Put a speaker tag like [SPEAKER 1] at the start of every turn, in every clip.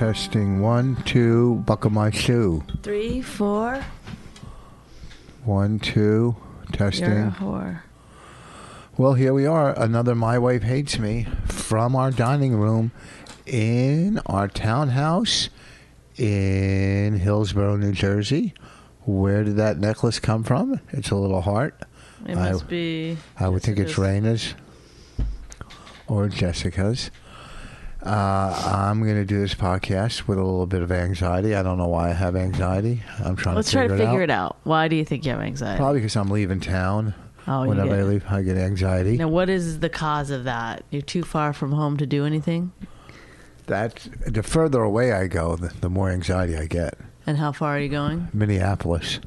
[SPEAKER 1] Testing one, two, buckle my shoe.
[SPEAKER 2] Three, four.
[SPEAKER 1] One, two, testing.
[SPEAKER 2] You're a whore.
[SPEAKER 1] Well, here we are. Another My Wife Hates Me from our dining room in our townhouse in Hillsborough, New Jersey. Where did that necklace come from? It's a little heart.
[SPEAKER 2] It
[SPEAKER 1] I-
[SPEAKER 2] must be.
[SPEAKER 1] I would think it's. Raina's or Jessica's. Uh, I'm going to do this podcast with a little bit of anxiety. I don't know why I have anxiety. I'm trying
[SPEAKER 2] Let's
[SPEAKER 1] to
[SPEAKER 2] try
[SPEAKER 1] figure
[SPEAKER 2] to
[SPEAKER 1] it
[SPEAKER 2] figure
[SPEAKER 1] out.
[SPEAKER 2] it out. Why do you think you have anxiety?
[SPEAKER 1] Probably because I'm leaving town.
[SPEAKER 2] Oh,
[SPEAKER 1] Whenever I leave, I get anxiety.
[SPEAKER 2] Now, what is the cause of that? You're too far from home to do anything?
[SPEAKER 1] That the further away I go, the, the more anxiety I get.
[SPEAKER 2] And how far are you going?
[SPEAKER 1] Minneapolis,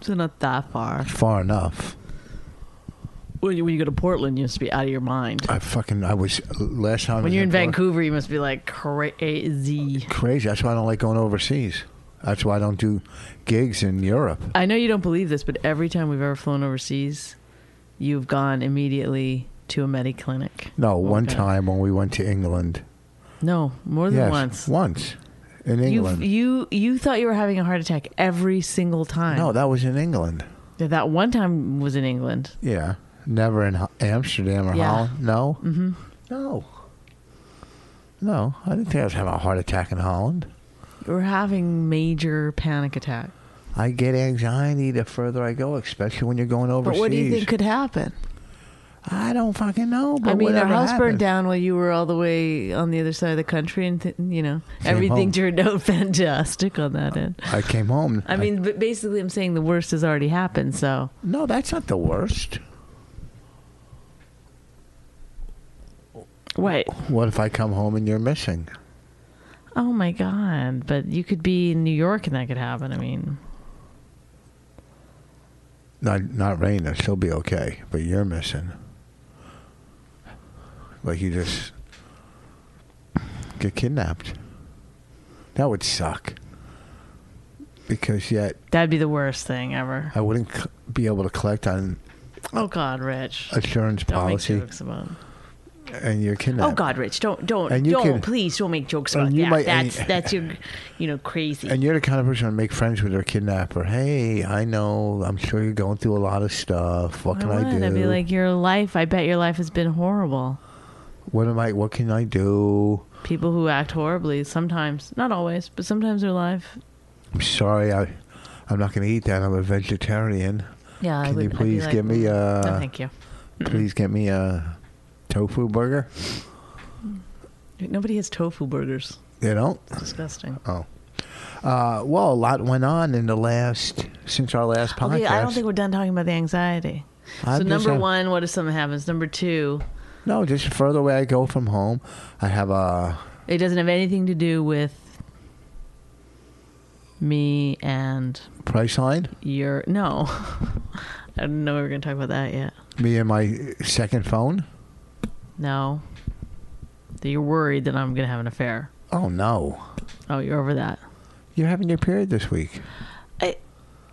[SPEAKER 2] So not that far.
[SPEAKER 1] far enough.
[SPEAKER 2] When you, when you go to Portland, you must be out of your mind.
[SPEAKER 1] I fucking I was last time.
[SPEAKER 2] When you're in Vancouver, you must be like crazy.
[SPEAKER 1] crazy. That's why I don't like going overseas. That's why I don't do gigs in Europe.
[SPEAKER 2] I know you don't believe this, but every time we've ever flown overseas, you've gone immediately to a medi clinic.
[SPEAKER 1] No, one
[SPEAKER 2] Okay.
[SPEAKER 1] time when we went to England.
[SPEAKER 2] No, more than
[SPEAKER 1] yes,
[SPEAKER 2] once.
[SPEAKER 1] Once in
[SPEAKER 2] You
[SPEAKER 1] England.
[SPEAKER 2] you you thought you were having a heart attack every single time.
[SPEAKER 1] no, that was in England.
[SPEAKER 2] Yeah, that one time was in England.
[SPEAKER 1] Yeah, never in Amsterdam or
[SPEAKER 2] Yeah.
[SPEAKER 1] Holland. No, mm-hmm. no, no. I didn't think I was having a heart attack in Holland.
[SPEAKER 2] You were having major panic attack.
[SPEAKER 1] I get anxiety the further I go, especially when you're going overseas.
[SPEAKER 2] But what do you think could happen?
[SPEAKER 1] I don't fucking know. But
[SPEAKER 2] I mean, our house
[SPEAKER 1] happened.
[SPEAKER 2] burned down while you were all the way on the other side of the country, and th- you know
[SPEAKER 1] Came
[SPEAKER 2] everything
[SPEAKER 1] home.
[SPEAKER 2] turned out fantastic on that end.
[SPEAKER 1] I came home.
[SPEAKER 2] I mean, but basically, I'm saying the worst has already happened. So
[SPEAKER 1] no, that's not the worst.
[SPEAKER 2] Wait,
[SPEAKER 1] What if I come home and you're missing?
[SPEAKER 2] oh my god! But you could be in New York, and that could happen. I mean,
[SPEAKER 1] Not not Raina, she'll be okay, but you're missing. Like you just get kidnapped. That would suck. Because yet
[SPEAKER 2] that'd be the worst thing ever.
[SPEAKER 1] I wouldn't c- be able to collect on
[SPEAKER 2] Oh God, Rich,
[SPEAKER 1] insurance
[SPEAKER 2] don't
[SPEAKER 1] policy,
[SPEAKER 2] make jokes about.
[SPEAKER 1] And you're kidnapped.
[SPEAKER 2] Oh God, Rich, don't don't
[SPEAKER 1] And you
[SPEAKER 2] don't
[SPEAKER 1] can-
[SPEAKER 2] please don't make jokes about
[SPEAKER 1] you
[SPEAKER 2] that.
[SPEAKER 1] might-
[SPEAKER 2] that's that's your, you know, crazy.
[SPEAKER 1] And you're the kind of person to make friends with their kidnapper. Hey, I know. I'm sure you're going through a lot of stuff. What can I, do?
[SPEAKER 2] I'd be like, your life. I bet your life has been horrible.
[SPEAKER 1] what am I? What can I do?
[SPEAKER 2] People who act horribly sometimes, not always, but sometimes their life.
[SPEAKER 1] I'm sorry. I, I'm not going to eat that. I'm a vegetarian.
[SPEAKER 2] Yeah, I
[SPEAKER 1] Can you
[SPEAKER 2] I'd be
[SPEAKER 1] please
[SPEAKER 2] like,
[SPEAKER 1] give me
[SPEAKER 2] "Mm,
[SPEAKER 1] a?
[SPEAKER 2] No, thank you.
[SPEAKER 1] Please get me a tofu burger.
[SPEAKER 2] Nobody has tofu burgers.
[SPEAKER 1] They don't?
[SPEAKER 2] It's disgusting.
[SPEAKER 1] Oh. Uh, well, a lot went on in the last since our last podcast.
[SPEAKER 2] Okay, I don't think we're done talking about the anxiety.
[SPEAKER 1] I'm
[SPEAKER 2] so number
[SPEAKER 1] saying-
[SPEAKER 2] one, what if something happens? Number two,
[SPEAKER 1] No, just the further away I go from home, I have a.
[SPEAKER 2] it doesn't have anything to do with me and
[SPEAKER 1] price line.
[SPEAKER 2] your. No, I didn't know we were going to talk about that yet.
[SPEAKER 1] Me and my second phone.
[SPEAKER 2] No, that you're worried that I'm going to have an affair.
[SPEAKER 1] Oh no,
[SPEAKER 2] Oh, you're over that.
[SPEAKER 1] you're having your period this week.
[SPEAKER 2] I,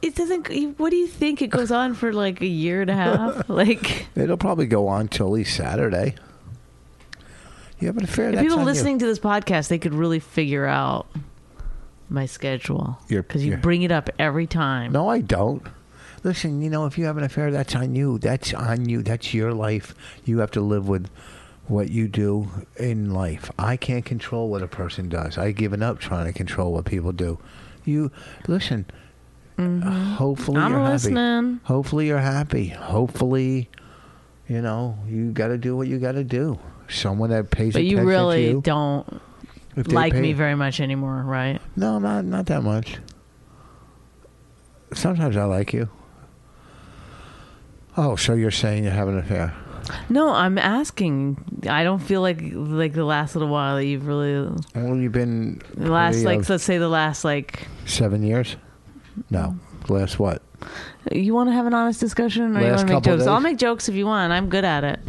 [SPEAKER 2] it doesn't. What do you think? It goes on for like a year and a half. like
[SPEAKER 1] It'll probably go on till at least Saturday. You have an affair.
[SPEAKER 2] if people
[SPEAKER 1] you.
[SPEAKER 2] listening to this podcast, they could really figure out my schedule because you bring it up every time.
[SPEAKER 1] No, I don't. Listen, you know, if you have an affair, that's on you. That's on you. That's your life. You have to live with what you do in life. I can't control what a person does. I've given up trying to control what people do. You listen. Hopefully
[SPEAKER 2] Mm-hmm. I'm
[SPEAKER 1] you're happy.
[SPEAKER 2] listening.
[SPEAKER 1] Hopefully you're happy. Hopefully you know, you got to do what you got to do. Someone that pays
[SPEAKER 2] But you really
[SPEAKER 1] you. Really don't
[SPEAKER 2] like
[SPEAKER 1] pay-
[SPEAKER 2] me very much anymore, right?
[SPEAKER 1] No, not not that much. Sometimes I like you. Oh, so you're saying you have an affair?
[SPEAKER 2] No, I'm asking. I don't feel like like the last little while that you've really
[SPEAKER 1] Well, you've been
[SPEAKER 2] the last like
[SPEAKER 1] uh,
[SPEAKER 2] let's say the last like
[SPEAKER 1] seven years. No, last what?
[SPEAKER 2] you want to have an honest discussion or you
[SPEAKER 1] Last
[SPEAKER 2] want to make
[SPEAKER 1] couple
[SPEAKER 2] jokes? I'll make jokes if you want. I'm good at it.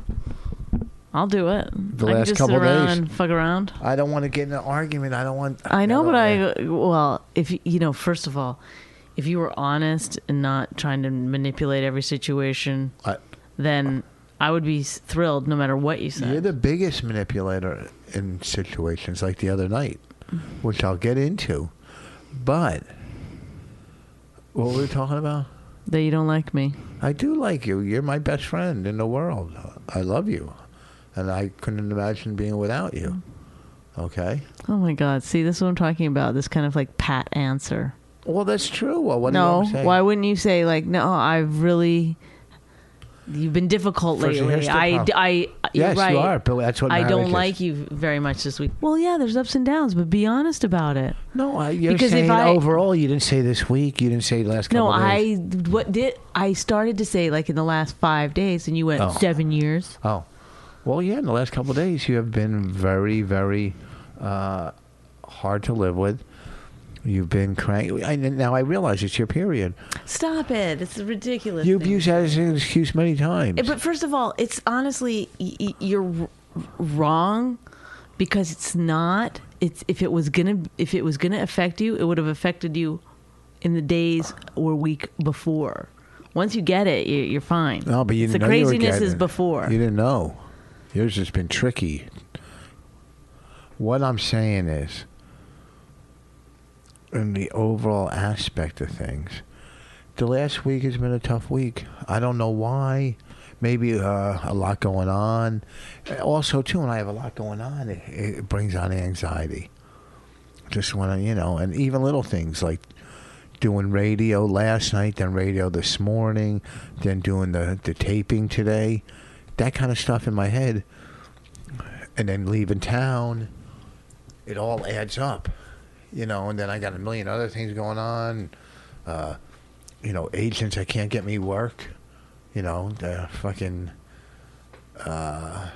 [SPEAKER 2] I'll do it.
[SPEAKER 1] The
[SPEAKER 2] I can
[SPEAKER 1] last
[SPEAKER 2] just
[SPEAKER 1] couple
[SPEAKER 2] sit around
[SPEAKER 1] days?
[SPEAKER 2] and fuck around.
[SPEAKER 1] I don't want to get in an argument. I don't want.
[SPEAKER 2] I know, but I well, if you- you know, first of all, if you were honest and not trying to manipulate every situation,
[SPEAKER 1] I-
[SPEAKER 2] then I would be thrilled no matter what you said.
[SPEAKER 1] You're the biggest manipulator in situations like the other night, mm-hmm. which I'll get into. But what were we talking about?
[SPEAKER 2] that you don't like me.
[SPEAKER 1] I do like you. You're my best friend in the world. I love you, and I couldn't imagine being without you. Mm-hmm. Okay.
[SPEAKER 2] Oh my God! See, this is what I'm talking about. This kind of like pat answer.
[SPEAKER 1] Well, that's true. Well, what
[SPEAKER 2] no,
[SPEAKER 1] do you say?
[SPEAKER 2] why wouldn't you say like, no? I've really, you've been difficult
[SPEAKER 1] First,
[SPEAKER 2] lately. I. I, you're
[SPEAKER 1] Yes,
[SPEAKER 2] right.
[SPEAKER 1] you are, but that's what
[SPEAKER 2] I don't
[SPEAKER 1] is.
[SPEAKER 2] like you very much this week. Well, yeah, there's ups and downs, but be honest about it.
[SPEAKER 1] No, I, you're
[SPEAKER 2] Because
[SPEAKER 1] saying
[SPEAKER 2] I-
[SPEAKER 1] overall. You didn't say this week. You didn't say last couple
[SPEAKER 2] No,
[SPEAKER 1] days.
[SPEAKER 2] I what did I started to say like in the last five days, and you went
[SPEAKER 1] Oh.
[SPEAKER 2] seven years.
[SPEAKER 1] Oh, well, yeah. In the last couple of days, you have been very, very uh, hard to live with. You've been cranky. I, now I realize it's your period.
[SPEAKER 2] Stop it! It's ridiculous.
[SPEAKER 1] You've
[SPEAKER 2] thing.
[SPEAKER 1] used that as an excuse many times.
[SPEAKER 2] Eh, But first of all, it's honestly y- you're wrong because it's not. It's if it was gonna if it was gonna affect you, it would have affected you in the days or week before. Once you get it, you- you're fine.
[SPEAKER 1] no, but you
[SPEAKER 2] It's
[SPEAKER 1] didn't
[SPEAKER 2] the
[SPEAKER 1] know
[SPEAKER 2] craziness is before.
[SPEAKER 1] You didn't know. Yours has been tricky. What I'm saying is, in the overall aspect of things, the last week has been a tough week. I don't know why. Maybe uh, a lot going on. Also, too, when I have a lot going on, it, it brings on anxiety. Just to, you know, and even little things like doing radio last night, then radio this morning, then doing the, the taping today. That kind of stuff in my head. And then leaving town. It all adds up. You know, and then I got a million other things going on. Uh, you know, agents that can't get me work. You know, the fucking uh,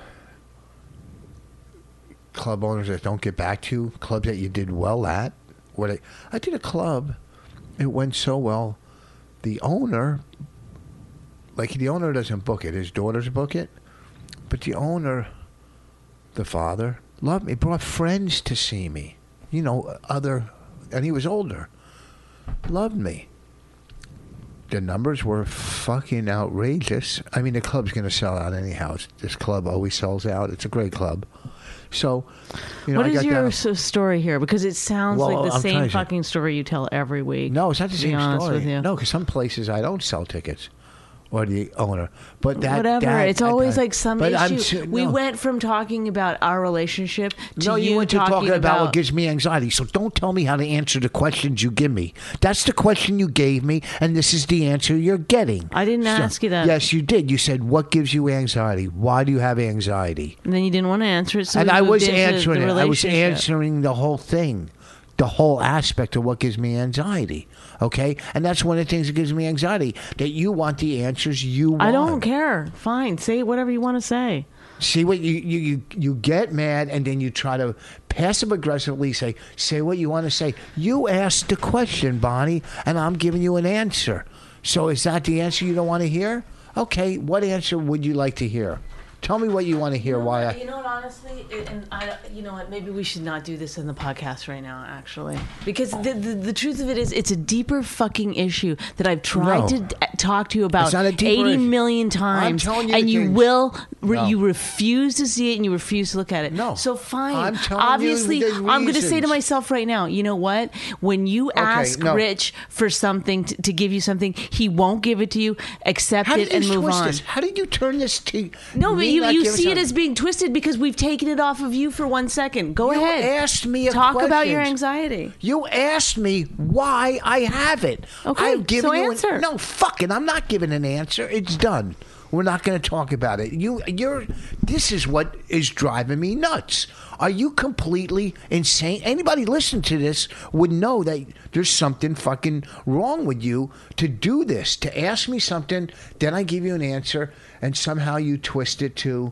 [SPEAKER 1] club owners that don't get back to you, clubs that you did well at. What I, I did a club, it went so well. The owner, like the owner doesn't book it, his daughters book it, but the owner, the father, loved me, brought friends to see me. You know, other, and he was older. Loved me. The numbers were fucking outrageous. I mean, the club's going to sell out anyhow. This club always sells out. It's a great club. So, you know,
[SPEAKER 2] what is your
[SPEAKER 1] down-
[SPEAKER 2] story here? Because it sounds
[SPEAKER 1] Well,
[SPEAKER 2] like the
[SPEAKER 1] I'm
[SPEAKER 2] same
[SPEAKER 1] to-
[SPEAKER 2] fucking story you tell every week.
[SPEAKER 1] No, it's not the same story. No, because some places I don't sell tickets, or the owner. But that
[SPEAKER 2] Whatever.
[SPEAKER 1] that-
[SPEAKER 2] it's always like some issue.
[SPEAKER 1] su-
[SPEAKER 2] We went from talking about our relationship to
[SPEAKER 1] No, you, went to
[SPEAKER 2] talking
[SPEAKER 1] talking about, what gives me anxiety. So don't tell me how to answer the questions you give me. That's the question you gave me, and this is the answer you're getting.
[SPEAKER 2] I didn't
[SPEAKER 1] So-
[SPEAKER 2] ask you that.
[SPEAKER 1] Yes, you did. You said, "What gives you anxiety? Why do you have anxiety?"
[SPEAKER 2] And then you didn't want to answer it, so
[SPEAKER 1] and I was answering it. I was answering the whole thing, the whole aspect of what gives me anxiety. Okay, and that's one of the things that gives me anxiety. That you want the answers you want.
[SPEAKER 2] I don't care. Fine, say whatever you want to say.
[SPEAKER 1] See what you, you you you get mad and then you try to passive aggressively say say what you want to say. You asked the question, Bonnie, and I'm giving you an answer. So is that the answer you don't want to hear? Okay, what answer would you like to hear? Tell me what you want to hear. why? I,
[SPEAKER 2] You know what? Honestly, it- and I, you know what? Maybe we should not do this in the podcast right now. Actually, because the the, the truth of it is, it's a deeper fucking issue that I've tried
[SPEAKER 1] No.
[SPEAKER 2] to d- talk to you about eighty million
[SPEAKER 1] I'm
[SPEAKER 2] times,
[SPEAKER 1] telling you
[SPEAKER 2] and you
[SPEAKER 1] things.
[SPEAKER 2] will, re-
[SPEAKER 1] No.
[SPEAKER 2] you refuse to see it, and you refuse to look at it.
[SPEAKER 1] No.
[SPEAKER 2] So fine.
[SPEAKER 1] I'm telling you
[SPEAKER 2] Obviously,
[SPEAKER 1] the
[SPEAKER 2] I'm going to say to myself right now. You know what? When you ask
[SPEAKER 1] no.
[SPEAKER 2] Rich for something to, to give you something, he won't give it to you. Accept
[SPEAKER 1] how
[SPEAKER 2] it and
[SPEAKER 1] you
[SPEAKER 2] move on.
[SPEAKER 1] this? How did you turn this to?
[SPEAKER 2] No, but
[SPEAKER 1] me
[SPEAKER 2] you, you
[SPEAKER 1] giving
[SPEAKER 2] see it as being twisted because we've taken it off of you for one second. Go
[SPEAKER 1] You
[SPEAKER 2] ahead.
[SPEAKER 1] asked me a
[SPEAKER 2] Talk about your anxiety.
[SPEAKER 1] You asked me why I have it.
[SPEAKER 2] Okay,
[SPEAKER 1] I've given
[SPEAKER 2] so
[SPEAKER 1] you
[SPEAKER 2] answer.
[SPEAKER 1] An, no, fucking, I'm not giving an answer. It's done. We're not going to talk about it. You, you're. This is what is driving me nuts. Are you completely insane? Anybody listen to this would know that there's something fucking wrong with you to do this. To ask me something, then I give you an answer, and somehow you twist it to.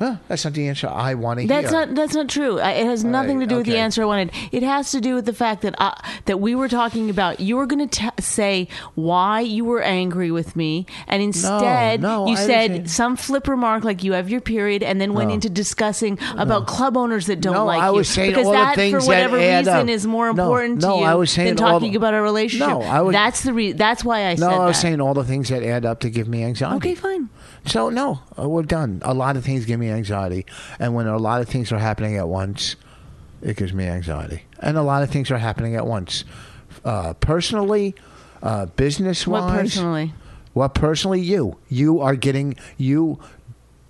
[SPEAKER 1] Huh, that's not the answer I want to hear.
[SPEAKER 2] That's not that's not true. It has nothing
[SPEAKER 1] right,
[SPEAKER 2] to do with the answer I wanted. It has to do with the fact that I, that we were talking about. You were going to say why you were angry with me, and instead
[SPEAKER 1] no,
[SPEAKER 2] you
[SPEAKER 1] I
[SPEAKER 2] said some flip remark like you have your period, and then went
[SPEAKER 1] No.
[SPEAKER 2] into discussing about club owners that don't
[SPEAKER 1] No,
[SPEAKER 2] like
[SPEAKER 1] I
[SPEAKER 2] you
[SPEAKER 1] saying
[SPEAKER 2] because
[SPEAKER 1] all the
[SPEAKER 2] that,
[SPEAKER 1] things
[SPEAKER 2] for whatever reason,
[SPEAKER 1] up.
[SPEAKER 2] is more important
[SPEAKER 1] no,
[SPEAKER 2] to you
[SPEAKER 1] I was saying
[SPEAKER 2] than talking
[SPEAKER 1] the-
[SPEAKER 2] about a relationship.
[SPEAKER 1] No, I was-
[SPEAKER 2] that's the re- That's why I
[SPEAKER 1] no,
[SPEAKER 2] said
[SPEAKER 1] I was
[SPEAKER 2] that.
[SPEAKER 1] saying all the things that add up to give me anxiety.
[SPEAKER 2] okay, fine.
[SPEAKER 1] So no, uh, we're done. A lot of things give me anxiety, and when a lot of things are happening at once, it gives me anxiety. And a lot of things are happening at once, uh, personally, uh, business wise.
[SPEAKER 2] What personally?
[SPEAKER 1] What personally? You, you are getting you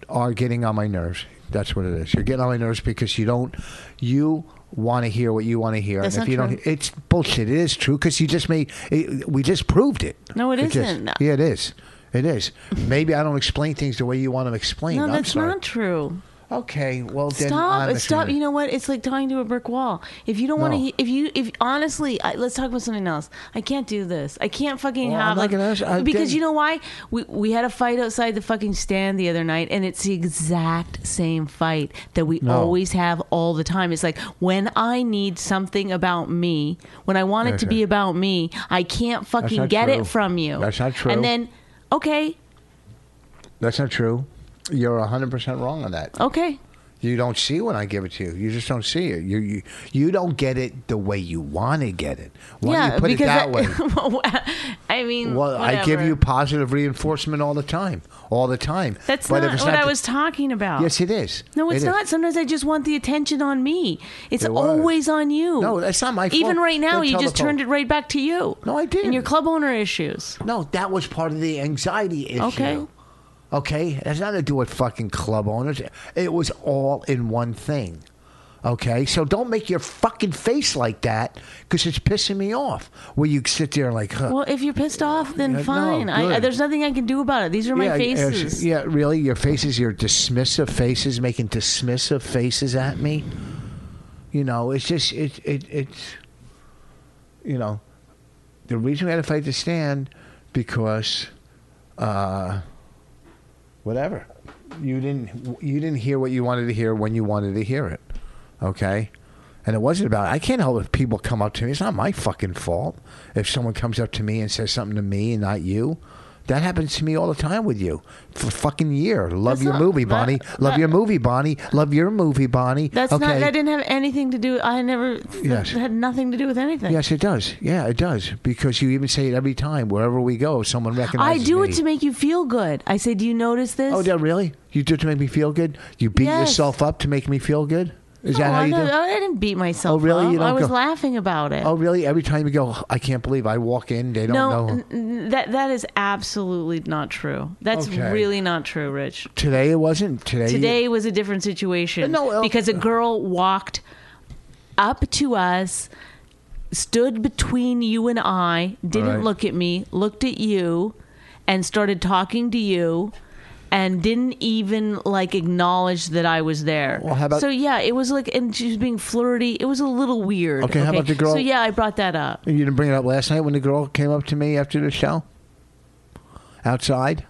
[SPEAKER 1] are getting on my nerves. That's what it is. You're getting on my nerves because you don't you want to hear what you want to hear,
[SPEAKER 2] That's
[SPEAKER 1] and if you
[SPEAKER 2] true.
[SPEAKER 1] don't, it's bullshit. It is true because you just made. It, we just proved it.
[SPEAKER 2] No, it
[SPEAKER 1] just-
[SPEAKER 2] isn't.
[SPEAKER 1] yeah, it is. It is. Maybe I don't explain things the way you want them explained.
[SPEAKER 2] No,
[SPEAKER 1] I'm
[SPEAKER 2] that's
[SPEAKER 1] sorry.
[SPEAKER 2] not true.
[SPEAKER 1] Okay, well then
[SPEAKER 2] Stop! Stop! You know what? It's like talking to a brick wall. If you don't want
[SPEAKER 1] No.
[SPEAKER 2] to, if you, if honestly, I, let's talk about something else. I can't do this. I can't fucking
[SPEAKER 1] Well,
[SPEAKER 2] have
[SPEAKER 1] I'm not
[SPEAKER 2] like
[SPEAKER 1] gonna ask- I
[SPEAKER 2] because
[SPEAKER 1] didn't-
[SPEAKER 2] you know why? We we had a fight outside the fucking stand the other night, and it's the exact same fight that we
[SPEAKER 1] No.
[SPEAKER 2] always have all the time. It's like when I need something about me, when I want it to
[SPEAKER 1] Okay.
[SPEAKER 2] be about me, I can't fucking
[SPEAKER 1] not
[SPEAKER 2] get
[SPEAKER 1] true.
[SPEAKER 2] it from you.
[SPEAKER 1] That's not true.
[SPEAKER 2] And then, okay,
[SPEAKER 1] That's not true. You're 100 percent wrong on that.
[SPEAKER 2] okay.
[SPEAKER 1] You don't see when I give it to you. You just don't see it. You you, you don't get it the way you want to get it. Why
[SPEAKER 2] yeah,
[SPEAKER 1] don't you put it that way?
[SPEAKER 2] I mean,
[SPEAKER 1] Well, I give you positive reinforcement all the time, all the time.
[SPEAKER 2] That's
[SPEAKER 1] But
[SPEAKER 2] not what I
[SPEAKER 1] the-
[SPEAKER 2] was talking about.
[SPEAKER 1] Yes, it is.
[SPEAKER 2] No,
[SPEAKER 1] It
[SPEAKER 2] it's
[SPEAKER 1] is.
[SPEAKER 2] not. Sometimes I just want the attention on me. It's
[SPEAKER 1] It
[SPEAKER 2] always on you.
[SPEAKER 1] No, that's not my fault.
[SPEAKER 2] Even right now, you just turned it right back to you.
[SPEAKER 1] No, I didn't.
[SPEAKER 2] And your club owner issues.
[SPEAKER 1] No, that was part of the anxiety issue.
[SPEAKER 2] Okay.
[SPEAKER 1] Okay? It has nothing to do with fucking club owners. It was all in one thing. Okay? So don't make your fucking face like that because it's pissing me off. Where you sit there like, huh.
[SPEAKER 2] Well, if you're pissed off, then
[SPEAKER 1] Yeah, no,
[SPEAKER 2] fine. I, I, there's nothing I can do about it. These are my
[SPEAKER 1] yeah,
[SPEAKER 2] faces.
[SPEAKER 1] Yeah, really? Your faces, your dismissive faces, making dismissive faces at me. You know, it's just, it, it, it's, you know, the reason we had to fight the stand because, uh, whatever, you didn't, you didn't hear what you wanted to hear when you wanted to hear it, okay? And it wasn't about. I can't help if people come up to me. It's not my fucking fault if someone comes up to me and says something to me and not you. That happens to me all the time with you for fucking year. Love
[SPEAKER 2] That's
[SPEAKER 1] your
[SPEAKER 2] not-
[SPEAKER 1] movie,
[SPEAKER 2] that-
[SPEAKER 1] Bonnie. Love
[SPEAKER 2] that-
[SPEAKER 1] your movie, Bonnie. Love your movie, Bonnie.
[SPEAKER 2] That's
[SPEAKER 1] okay.
[SPEAKER 2] not. That didn't have anything to do. I never.
[SPEAKER 1] Yes.
[SPEAKER 2] Had nothing to do with anything.
[SPEAKER 1] Yes, it does. Yeah, it does. Because you even say it every time wherever we go. Someone.
[SPEAKER 2] I
[SPEAKER 1] recognizes
[SPEAKER 2] do
[SPEAKER 1] me.
[SPEAKER 2] it to make you feel good. I say, do you notice this?
[SPEAKER 1] Oh, yeah, really? You do it to make me feel good? You beat
[SPEAKER 2] Yes.
[SPEAKER 1] yourself up to make me feel good? Is
[SPEAKER 2] No,
[SPEAKER 1] that how
[SPEAKER 2] I
[SPEAKER 1] you
[SPEAKER 2] don't-
[SPEAKER 1] do?
[SPEAKER 2] I didn't beat myself.
[SPEAKER 1] Oh, really?
[SPEAKER 2] up.
[SPEAKER 1] You don't
[SPEAKER 2] I was
[SPEAKER 1] go-
[SPEAKER 2] laughing about it.
[SPEAKER 1] Oh, really? Every time you go, I can't believe I walk in, they don't
[SPEAKER 2] no,
[SPEAKER 1] know.
[SPEAKER 2] n- that that is absolutely not true. That's
[SPEAKER 1] Okay.
[SPEAKER 2] really not true, Rich.
[SPEAKER 1] Today it wasn't. Today.
[SPEAKER 2] Today was a different situation
[SPEAKER 1] No, uh,
[SPEAKER 2] because a girl walked up to us, stood between you and I, didn't
[SPEAKER 1] Right.
[SPEAKER 2] look at me, looked at you, and started talking to you. And didn't even like acknowledge that I was there.
[SPEAKER 1] Well, how about-
[SPEAKER 2] so yeah, it was like, and she was being flirty. It was a little weird.
[SPEAKER 1] Okay, how about the girl-
[SPEAKER 2] So yeah, I brought that up.
[SPEAKER 1] You didn't bring it up last night when the girl came up to me after the show? Outside?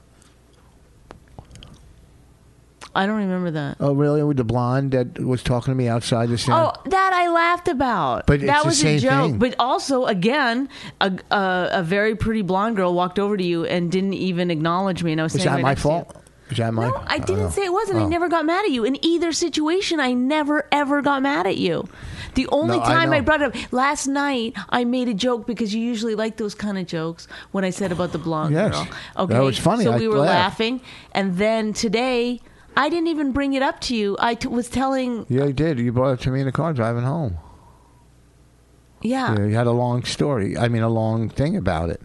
[SPEAKER 2] I don't remember that.
[SPEAKER 1] Oh, really? With the blonde that was talking to me outside the stand?
[SPEAKER 2] Oh, that I laughed about.
[SPEAKER 1] But it's
[SPEAKER 2] that was a joke.
[SPEAKER 1] thing.
[SPEAKER 2] But also, again, a, a a very pretty blonde girl walked over to you and didn't even acknowledge me. And I was
[SPEAKER 1] Is
[SPEAKER 2] saying
[SPEAKER 1] that
[SPEAKER 2] right
[SPEAKER 1] my
[SPEAKER 2] next to you.
[SPEAKER 1] fault? That
[SPEAKER 2] No, I oh, didn't
[SPEAKER 1] don't
[SPEAKER 2] say it wasn't.
[SPEAKER 1] know.
[SPEAKER 2] I oh. never got mad at you. In either situation, I never ever got mad at you. The only
[SPEAKER 1] No,
[SPEAKER 2] time I,
[SPEAKER 1] know.
[SPEAKER 2] brought it up last night, I made a joke because you usually like those kind of jokes when I said about the blonde
[SPEAKER 1] Yes.
[SPEAKER 2] girl.
[SPEAKER 1] That was funny.
[SPEAKER 2] So
[SPEAKER 1] I
[SPEAKER 2] we were
[SPEAKER 1] laughed.
[SPEAKER 2] laughing, and then today. I didn't even bring it up to you. I t- was telling,
[SPEAKER 1] Yeah, you did. You brought it to me in the car driving home.
[SPEAKER 2] yeah,
[SPEAKER 1] Yeah, you had a long story. I mean, a long thing about it.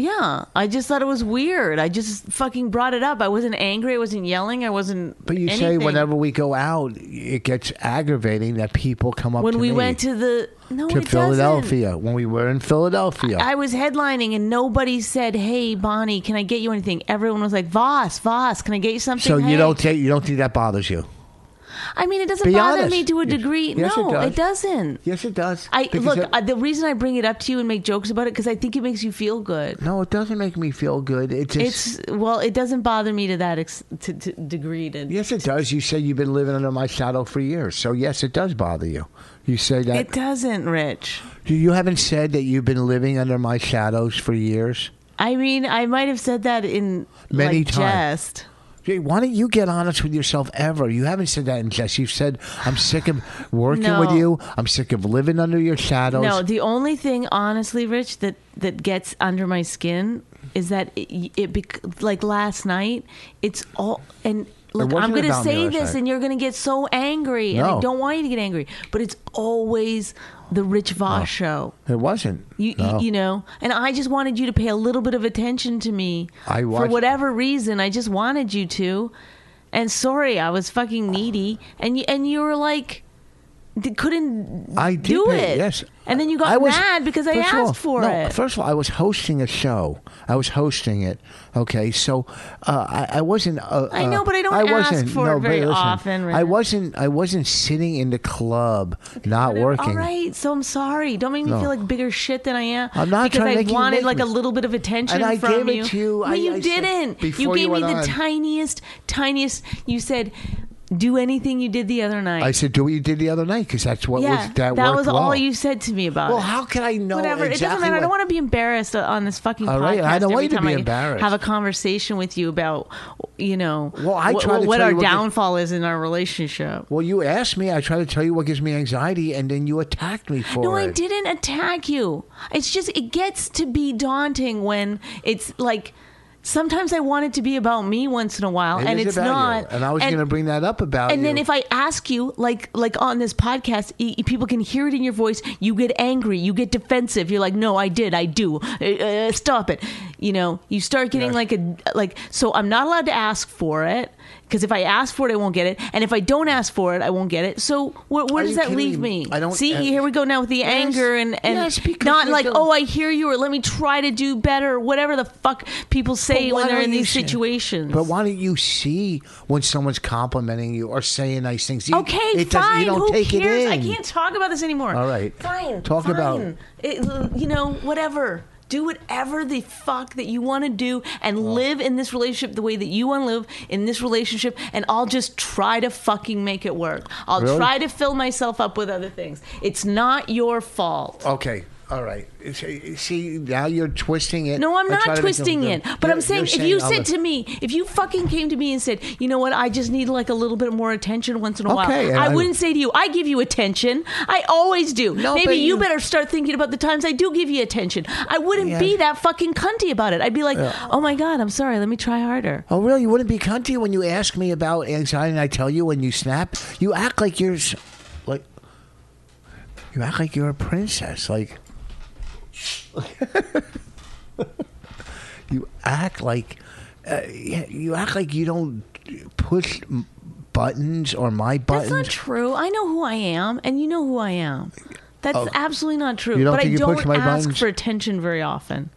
[SPEAKER 2] Yeah, I just thought it was weird. I just fucking brought it up. I wasn't angry. I wasn't yelling. I wasn't.
[SPEAKER 1] But you say whenever we go out, it gets aggravating that people come up
[SPEAKER 2] when we went to the no
[SPEAKER 1] to
[SPEAKER 2] it
[SPEAKER 1] Philadelphia when we were in Philadelphia.
[SPEAKER 2] Doesn't. I was headlining and nobody said, "Hey, Bonnie, can I get you anything?" Everyone was like, "Voss, Voss, can I get you something?"
[SPEAKER 1] so you don't take you don't think that bothers you?
[SPEAKER 2] I mean, it doesn't
[SPEAKER 1] Be
[SPEAKER 2] bother
[SPEAKER 1] honest.
[SPEAKER 2] me to a degree.
[SPEAKER 1] Yes, it
[SPEAKER 2] no,
[SPEAKER 1] does.
[SPEAKER 2] it doesn't.
[SPEAKER 1] Yes, it does.
[SPEAKER 2] I
[SPEAKER 1] Because
[SPEAKER 2] look.
[SPEAKER 1] it-
[SPEAKER 2] uh, the reason I bring it up to you and make jokes about it because I think it makes you feel good.
[SPEAKER 1] no, it doesn't make me feel good. It just
[SPEAKER 2] It's well, it doesn't bother me to that ex- to, to degree. To
[SPEAKER 1] yes, it does. You say you've been living under my shadow for years, so yes, it does bother you. You say that
[SPEAKER 2] it doesn't, Rich.
[SPEAKER 1] you you haven't said that you've been living under my shadows for years.
[SPEAKER 2] I mean, I might have said that in
[SPEAKER 1] Many
[SPEAKER 2] like,
[SPEAKER 1] times.
[SPEAKER 2] jest.
[SPEAKER 1] Jay, why don't you get honest with yourself ever? You haven't said that in jest. You've said, I'm sick of working
[SPEAKER 2] No.
[SPEAKER 1] with you. I'm sick of living under your shadows.
[SPEAKER 2] No, the only thing, honestly, Rich, that that gets under my skin is that it, it bec- like last night. It's all and. Look, I'm going to say this, and you're going to get so angry, and I don't want you to get angry. But it's always the Rich Voss show.
[SPEAKER 1] it wasn't.
[SPEAKER 2] You,
[SPEAKER 1] No.
[SPEAKER 2] you you know, and I just wanted you to pay a little bit of attention to me
[SPEAKER 1] I
[SPEAKER 2] for whatever reason. I just wanted you to, and sorry, I was fucking needy, and you and you were like, couldn't
[SPEAKER 1] I did
[SPEAKER 2] do
[SPEAKER 1] pay-
[SPEAKER 2] it.
[SPEAKER 1] Yes,
[SPEAKER 2] and then you got
[SPEAKER 1] I was-
[SPEAKER 2] mad because I
[SPEAKER 1] of all-
[SPEAKER 2] asked for
[SPEAKER 1] no,
[SPEAKER 2] it.
[SPEAKER 1] First of all, I was hosting a show. I was hosting it. Okay, so uh, I, I wasn't. Uh,
[SPEAKER 2] I know,
[SPEAKER 1] uh,
[SPEAKER 2] but I don't ask
[SPEAKER 1] wasn't,
[SPEAKER 2] for
[SPEAKER 1] no,
[SPEAKER 2] it very
[SPEAKER 1] listen,
[SPEAKER 2] often,
[SPEAKER 1] I wasn't. I wasn't sitting in the club, not
[SPEAKER 2] Whatever.
[SPEAKER 1] working.
[SPEAKER 2] All right, so I'm sorry. Don't make me
[SPEAKER 1] No.
[SPEAKER 2] feel like bigger shit than I am.
[SPEAKER 1] I'm not
[SPEAKER 2] because
[SPEAKER 1] trying to
[SPEAKER 2] I wanted like a little bit of attention
[SPEAKER 1] And I
[SPEAKER 2] from
[SPEAKER 1] gave it
[SPEAKER 2] you.
[SPEAKER 1] to you.
[SPEAKER 2] No,
[SPEAKER 1] I-
[SPEAKER 2] you
[SPEAKER 1] I
[SPEAKER 2] didn't. You
[SPEAKER 1] before you
[SPEAKER 2] gave me the
[SPEAKER 1] on.
[SPEAKER 2] tiniest, tiniest. You said, "Do anything you did the other night."
[SPEAKER 1] I said, "Do what you did the other night," because that's what
[SPEAKER 2] yeah,
[SPEAKER 1] was that. worked
[SPEAKER 2] was all
[SPEAKER 1] well.
[SPEAKER 2] you said to me about
[SPEAKER 1] Well,
[SPEAKER 2] it.
[SPEAKER 1] how can I know
[SPEAKER 2] Whatever. it doesn't matter. I don't want to be embarrassed on this fucking
[SPEAKER 1] All
[SPEAKER 2] podcast.
[SPEAKER 1] right, I don't want you to be
[SPEAKER 2] I
[SPEAKER 1] embarrassed.
[SPEAKER 2] Have a conversation with you about, you know,
[SPEAKER 1] Well, I
[SPEAKER 2] what,
[SPEAKER 1] try to
[SPEAKER 2] what our
[SPEAKER 1] what the-
[SPEAKER 2] downfall is in our relationship.
[SPEAKER 1] Well, you asked me. I try to tell you what gives me anxiety, and then you attacked me for
[SPEAKER 2] No,
[SPEAKER 1] it.
[SPEAKER 2] No, I didn't attack you. It's just it gets to be daunting when it's like sometimes I want it to be about me once in a while,
[SPEAKER 1] It
[SPEAKER 2] and it's not.
[SPEAKER 1] you. And I was going to bring that up about
[SPEAKER 2] and
[SPEAKER 1] you.
[SPEAKER 2] then if I ask you, like like on this podcast, y- people can hear it in your voice. You get angry, you get defensive. You're like, "No, I did, I do. Uh, uh, stop it." You know, you start getting
[SPEAKER 1] Yes.
[SPEAKER 2] like a like. So I'm not allowed to ask for it because if I ask for it, I won't get it, and if I don't ask for it, I won't get it. So where, where does that leave me?
[SPEAKER 1] me? I don't-
[SPEAKER 2] see.
[SPEAKER 1] uh,
[SPEAKER 2] here we go now with the anger and and
[SPEAKER 1] Yes,
[SPEAKER 2] not like, "Oh, I hear you," or "Let me try to do better," or whatever the fuck people say when they're in these
[SPEAKER 1] see-
[SPEAKER 2] situations.
[SPEAKER 1] But why don't you see when someone's complimenting you or saying nice things? You,
[SPEAKER 2] Okay,
[SPEAKER 1] it
[SPEAKER 2] fine.
[SPEAKER 1] You don't
[SPEAKER 2] Who
[SPEAKER 1] take
[SPEAKER 2] cares?
[SPEAKER 1] it in.
[SPEAKER 2] I can't talk about this anymore.
[SPEAKER 1] All right.
[SPEAKER 2] Fine.
[SPEAKER 1] Talk
[SPEAKER 2] fine.
[SPEAKER 1] about-
[SPEAKER 2] It, you know, whatever. Do whatever the fuck that you want to do and uh-huh. live in this relationship the way that you want to live in this relationship, and I'll just try to fucking make it work. I'll
[SPEAKER 1] Really?
[SPEAKER 2] try to fill myself up with other things. It's not your fault.
[SPEAKER 1] Okay. All right. See, see, now you're twisting it.
[SPEAKER 2] No, I'm not twisting it. But
[SPEAKER 1] You're-
[SPEAKER 2] I'm saying, if you said to me, if you fucking came to me and said, you know what, I just need like a little bit more attention once in a
[SPEAKER 1] Okay,
[SPEAKER 2] while, I,
[SPEAKER 1] I-
[SPEAKER 2] wouldn't say to you, I give you attention. I always do.
[SPEAKER 1] No,
[SPEAKER 2] Maybe you,
[SPEAKER 1] you-
[SPEAKER 2] better start thinking about the times I do give you attention. I wouldn't
[SPEAKER 1] Yeah.
[SPEAKER 2] be that fucking cunty about it. I'd be like, oh my God, I'm sorry. Let me try harder.
[SPEAKER 1] Oh, really? You wouldn't be cunty when you ask me about anxiety and I tell you when you snap? You act like you're like you act like you're a princess. Like you act like uh, you act like you don't push buttons or my buttons.
[SPEAKER 2] That's not true. I know who I am, and you know who I am. That's absolutely not true.
[SPEAKER 1] Oh. You don't
[SPEAKER 2] but I don't
[SPEAKER 1] push my
[SPEAKER 2] ask
[SPEAKER 1] buttons?
[SPEAKER 2] for attention very often.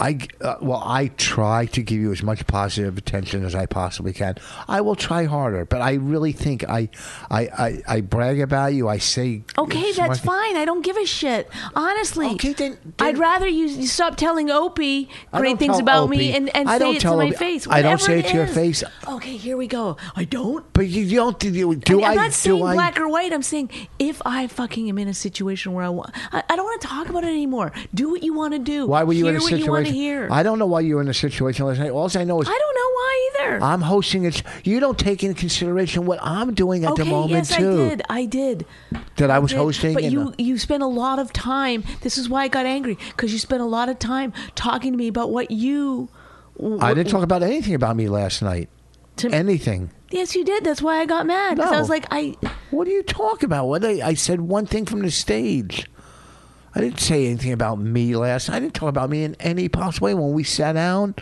[SPEAKER 1] I uh, well, I try to give you as much positive attention as I possibly can. I will try harder, but I really think I, I, I, I brag about you. I say
[SPEAKER 2] Okay, that's fine. I don't give a shit. Honestly.
[SPEAKER 1] Okay, then-
[SPEAKER 2] I'd rather you, you stop telling Opie great things about me
[SPEAKER 1] Opie.
[SPEAKER 2] and, and
[SPEAKER 1] I
[SPEAKER 2] say it to my
[SPEAKER 1] Opie.
[SPEAKER 2] face.
[SPEAKER 1] I don't say it to your face.
[SPEAKER 2] Okay, here we go. I don't.
[SPEAKER 1] But you, you don't do, do I?
[SPEAKER 2] I'm not saying
[SPEAKER 1] do I?
[SPEAKER 2] black or white. I'm saying if I fucking am in a situation where I want, I, I don't want to talk about it anymore. Do what you want to do.
[SPEAKER 1] why were you
[SPEAKER 2] hear
[SPEAKER 1] in a situation?
[SPEAKER 2] To hear.
[SPEAKER 1] I don't know why you were in a situation last night. All I know is
[SPEAKER 2] I don't know why either.
[SPEAKER 1] I'm hosting it. You don't take into consideration what I'm doing at
[SPEAKER 2] okay,
[SPEAKER 1] the moment
[SPEAKER 2] yes,
[SPEAKER 1] too.
[SPEAKER 2] I did. I did.
[SPEAKER 1] That I was
[SPEAKER 2] did.
[SPEAKER 1] hosting.
[SPEAKER 2] But you
[SPEAKER 1] uh,
[SPEAKER 2] you spent a lot of time. This is why I got angry because you spent a lot of time talking to me about what you.
[SPEAKER 1] I didn't talk about anything about me last night.
[SPEAKER 2] To,
[SPEAKER 1] Anything.
[SPEAKER 2] yes, you did. That's why I got mad because I was like, I.
[SPEAKER 1] What do you talk about? What I, I said one thing from the stage. I didn't say anything about me last. I didn't talk about me in any possible way when we sat down.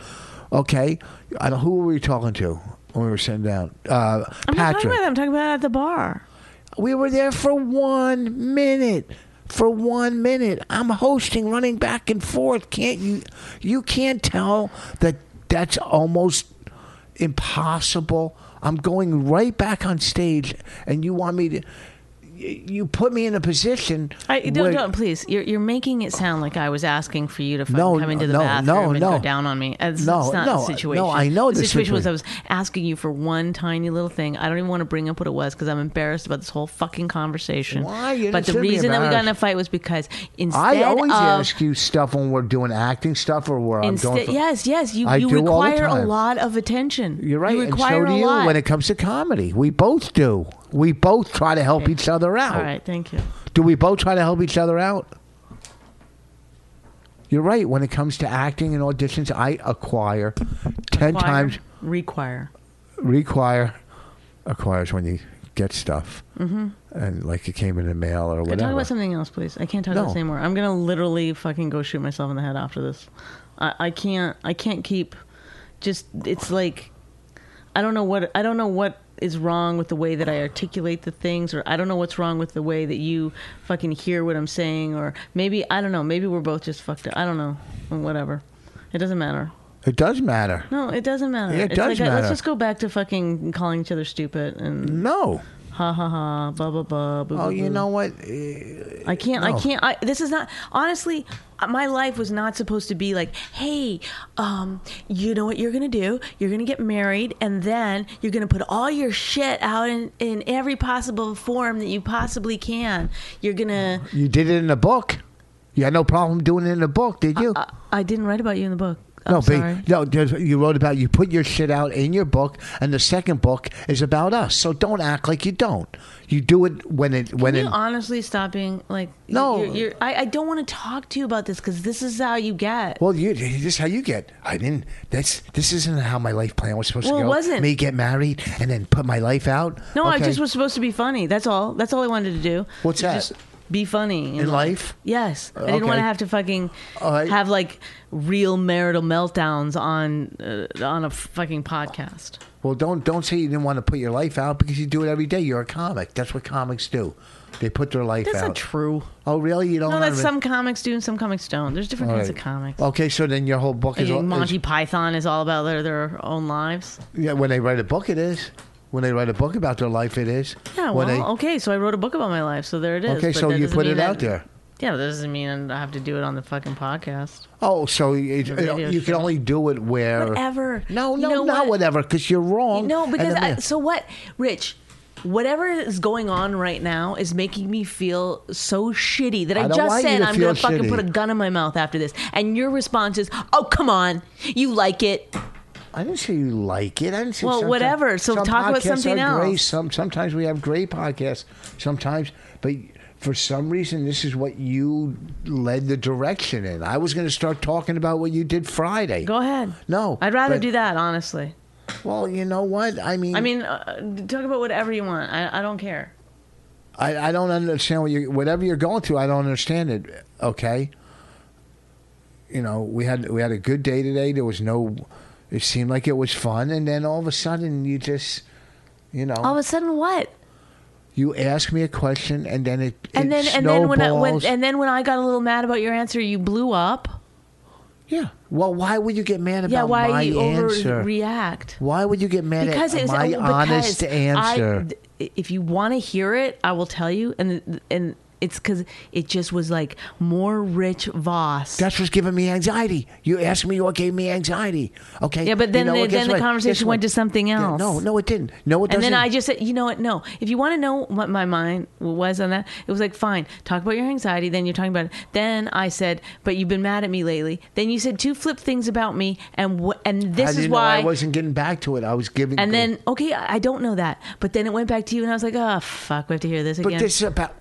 [SPEAKER 1] Okay, I don't, who were we talking to when we were sitting down? Uh,
[SPEAKER 2] I'm not talking
[SPEAKER 1] Patrick.
[SPEAKER 2] about that. I'm talking about at the bar.
[SPEAKER 1] We were there for one minute. For one minute, I'm hosting, running back and forth. Can't you? You can't tell that that's almost impossible. I'm going right back on stage, and you want me to? You put me in a position.
[SPEAKER 2] I, don't,
[SPEAKER 1] where-
[SPEAKER 2] don't please. You're you're making it sound like I was asking for you to fucking
[SPEAKER 1] No,
[SPEAKER 2] come into the
[SPEAKER 1] no,
[SPEAKER 2] bathroom
[SPEAKER 1] no,
[SPEAKER 2] and go down on me. It's,
[SPEAKER 1] No,
[SPEAKER 2] it's not
[SPEAKER 1] no,
[SPEAKER 2] the situation.
[SPEAKER 1] no, I know
[SPEAKER 2] the
[SPEAKER 1] the
[SPEAKER 2] situation was I was asking you for one tiny little thing. I don't even want to bring up what it was because I'm embarrassed about this whole fucking conversation.
[SPEAKER 1] Why? You
[SPEAKER 2] but the reason that we got in a fight was because instead
[SPEAKER 1] I always
[SPEAKER 2] of
[SPEAKER 1] ask you stuff when we're doing acting stuff or where I'm
[SPEAKER 2] Instead,
[SPEAKER 1] doing.
[SPEAKER 2] yes, yes, you, you
[SPEAKER 1] do all the
[SPEAKER 2] require a lot of attention.
[SPEAKER 1] You're right,
[SPEAKER 2] You
[SPEAKER 1] and
[SPEAKER 2] require
[SPEAKER 1] so do
[SPEAKER 2] a
[SPEAKER 1] you
[SPEAKER 2] lot.
[SPEAKER 1] when it comes to comedy. We both do. We both try to help each other out.
[SPEAKER 2] All right, thank you.
[SPEAKER 1] Do we both try to help each other out? You're right. When it comes to acting and auditions, I acquire ten
[SPEAKER 2] Require-
[SPEAKER 1] times
[SPEAKER 2] require.
[SPEAKER 1] require acquires when you get stuff, mm-hmm. and like it came in the mail or whatever.
[SPEAKER 2] talk about something else, please? I can't talk about
[SPEAKER 1] No.
[SPEAKER 2] this anymore. I'm gonna literally fucking go shoot myself in the head after this. I, I can't. I can't keep. Just it's like, I don't know what I don't know what is wrong with the way that I articulate the things, or I don't know what's wrong with the way that you fucking hear what I'm saying, or maybe I don't know. Maybe we're both just fucked up. I don't know. Whatever. It doesn't matter.
[SPEAKER 1] it does matter.
[SPEAKER 2] No, it doesn't matter.
[SPEAKER 1] Yeah, it
[SPEAKER 2] it's
[SPEAKER 1] does
[SPEAKER 2] like, uh,
[SPEAKER 1] matter.
[SPEAKER 2] Let's just go back to fucking calling each other stupid and
[SPEAKER 1] No.
[SPEAKER 2] Ha ha ha, blah blah blah. boo,
[SPEAKER 1] Oh,
[SPEAKER 2] boo,
[SPEAKER 1] you
[SPEAKER 2] boo.
[SPEAKER 1] know what?
[SPEAKER 2] I can't.
[SPEAKER 1] No.
[SPEAKER 2] I can't. I, this is not honestly. uh, My life was not supposed to be like, hey, um, you know what you're gonna do? You're gonna get married, and then you're gonna put all your shit out in in every possible form that you possibly can. You're gonna.
[SPEAKER 1] You did it in a book. You had no problem doing it in a book, did you?
[SPEAKER 2] I, I didn't write about you in the book. I'm
[SPEAKER 1] no,
[SPEAKER 2] sorry.
[SPEAKER 1] but no. You wrote about you put your shit out in your book, and the second book is about us. So don't act like you don't. You do it when it when
[SPEAKER 2] Can
[SPEAKER 1] it.
[SPEAKER 2] honestly stop being like?
[SPEAKER 1] No.
[SPEAKER 2] you're, you're, I, I don't want to talk to you about this because this is how you get.
[SPEAKER 1] Well, you, this is how you get. I didn't. That's this isn't how my life plan was supposed
[SPEAKER 2] Well,
[SPEAKER 1] to
[SPEAKER 2] it
[SPEAKER 1] go.
[SPEAKER 2] wasn't.
[SPEAKER 1] Me get married and then put my life out.
[SPEAKER 2] no, I just was supposed to be funny. That's all. That's all I wanted to do.
[SPEAKER 1] What's that?
[SPEAKER 2] Just be funny
[SPEAKER 1] in life.
[SPEAKER 2] Yes, I didn't
[SPEAKER 1] Okay.
[SPEAKER 2] want to have to fucking
[SPEAKER 1] right.
[SPEAKER 2] have like real marital meltdowns on uh, on a fucking podcast.
[SPEAKER 1] Well, don't don't say you didn't want to put your life out because you do it every day. You're a comic. That's what comics do. They put their life
[SPEAKER 2] That's
[SPEAKER 1] out.
[SPEAKER 2] not true.
[SPEAKER 1] Oh, really? You don't?
[SPEAKER 2] No, that's some comics do and some comics don't. There's different
[SPEAKER 1] All
[SPEAKER 2] kinds of comics.
[SPEAKER 1] Okay, so then your whole book is, all-
[SPEAKER 2] Monty
[SPEAKER 1] is
[SPEAKER 2] Python is all about their their own lives.
[SPEAKER 1] yeah. When they write a book, it is. When they write a book about their life, it is.
[SPEAKER 2] Yeah, well,
[SPEAKER 1] When they-
[SPEAKER 2] okay, so I wrote a book about my life, so there it is.
[SPEAKER 1] Okay,
[SPEAKER 2] but
[SPEAKER 1] so
[SPEAKER 2] that
[SPEAKER 1] you
[SPEAKER 2] doesn't
[SPEAKER 1] put
[SPEAKER 2] mean
[SPEAKER 1] it
[SPEAKER 2] that-
[SPEAKER 1] out there.
[SPEAKER 2] Yeah, that doesn't mean I have to do it on the fucking podcast.
[SPEAKER 1] Oh, so you, can
[SPEAKER 2] show.
[SPEAKER 1] only do it where
[SPEAKER 2] Whatever.
[SPEAKER 1] No,
[SPEAKER 2] You
[SPEAKER 1] no,
[SPEAKER 2] know
[SPEAKER 1] not
[SPEAKER 2] what?
[SPEAKER 1] whatever, because you're wrong.
[SPEAKER 2] No,
[SPEAKER 1] And
[SPEAKER 2] because
[SPEAKER 1] then
[SPEAKER 2] I, so what, Rich? Whatever is going on right now is making me feel so shitty that I,
[SPEAKER 1] I don't
[SPEAKER 2] just
[SPEAKER 1] want you
[SPEAKER 2] said
[SPEAKER 1] to
[SPEAKER 2] I'm
[SPEAKER 1] feel
[SPEAKER 2] gonna fucking
[SPEAKER 1] shitty.
[SPEAKER 2] put a gun in my mouth after this, and your response is, "Oh, come on, you like it."
[SPEAKER 1] I didn't say you like it. I didn't say
[SPEAKER 2] Well, whatever. So talk about something
[SPEAKER 1] are great.
[SPEAKER 2] else.
[SPEAKER 1] Some sometimes we have great podcasts. Sometimes, but for some reason, this is what you led the direction in. I was going to start talking about what you did Friday.
[SPEAKER 2] Go ahead.
[SPEAKER 1] No,
[SPEAKER 2] I'd rather
[SPEAKER 1] but-
[SPEAKER 2] do that, honestly.
[SPEAKER 1] Well, you know what? I mean,
[SPEAKER 2] I mean, uh, talk about whatever you want. I, I don't care.
[SPEAKER 1] I, I don't understand what you whatever you're going through. I don't understand it. Okay. You know, we had we had a good day today. There was no. It seemed like it was fun, and then all of a sudden, you just, you know,
[SPEAKER 2] All of a sudden, what?
[SPEAKER 1] you ask me a question, and then it,
[SPEAKER 2] And
[SPEAKER 1] it
[SPEAKER 2] then and then when, I, when and then when I got a little mad about your answer, you blew up.
[SPEAKER 1] yeah. Well, why would you get mad about
[SPEAKER 2] Yeah, why
[SPEAKER 1] my
[SPEAKER 2] you
[SPEAKER 1] answer?
[SPEAKER 2] overreact?
[SPEAKER 1] why would you get mad
[SPEAKER 2] because
[SPEAKER 1] at
[SPEAKER 2] it's
[SPEAKER 1] my
[SPEAKER 2] oh,
[SPEAKER 1] honest answer?
[SPEAKER 2] I, if you want to hear it, I will tell you, and and it's because it just was like more Rich Voss.
[SPEAKER 1] That's what's giving me anxiety. You asked me what gave me anxiety. Okay.
[SPEAKER 2] Yeah, but
[SPEAKER 1] You
[SPEAKER 2] then
[SPEAKER 1] know
[SPEAKER 2] the- then the
[SPEAKER 1] what?
[SPEAKER 2] conversation went to something
[SPEAKER 1] Yeah,
[SPEAKER 2] else.
[SPEAKER 1] no, no, it didn't. No, it
[SPEAKER 2] and
[SPEAKER 1] doesn't.
[SPEAKER 2] then I just said, you know what? No. If you want to know what my mind was on that, it was like, fine, talk about your anxiety. Then you're talking about it. Then I said, but you've been mad at me lately. Then you said two flip things about me, and wh- and
[SPEAKER 1] I
[SPEAKER 2] this
[SPEAKER 1] didn't
[SPEAKER 2] is
[SPEAKER 1] know
[SPEAKER 2] why.
[SPEAKER 1] I wasn't getting back to it. I was giving.
[SPEAKER 2] and then okay, I I don't know that. But then it went back to you, and I was like, oh fuck, we have to hear this again.
[SPEAKER 1] but this is about.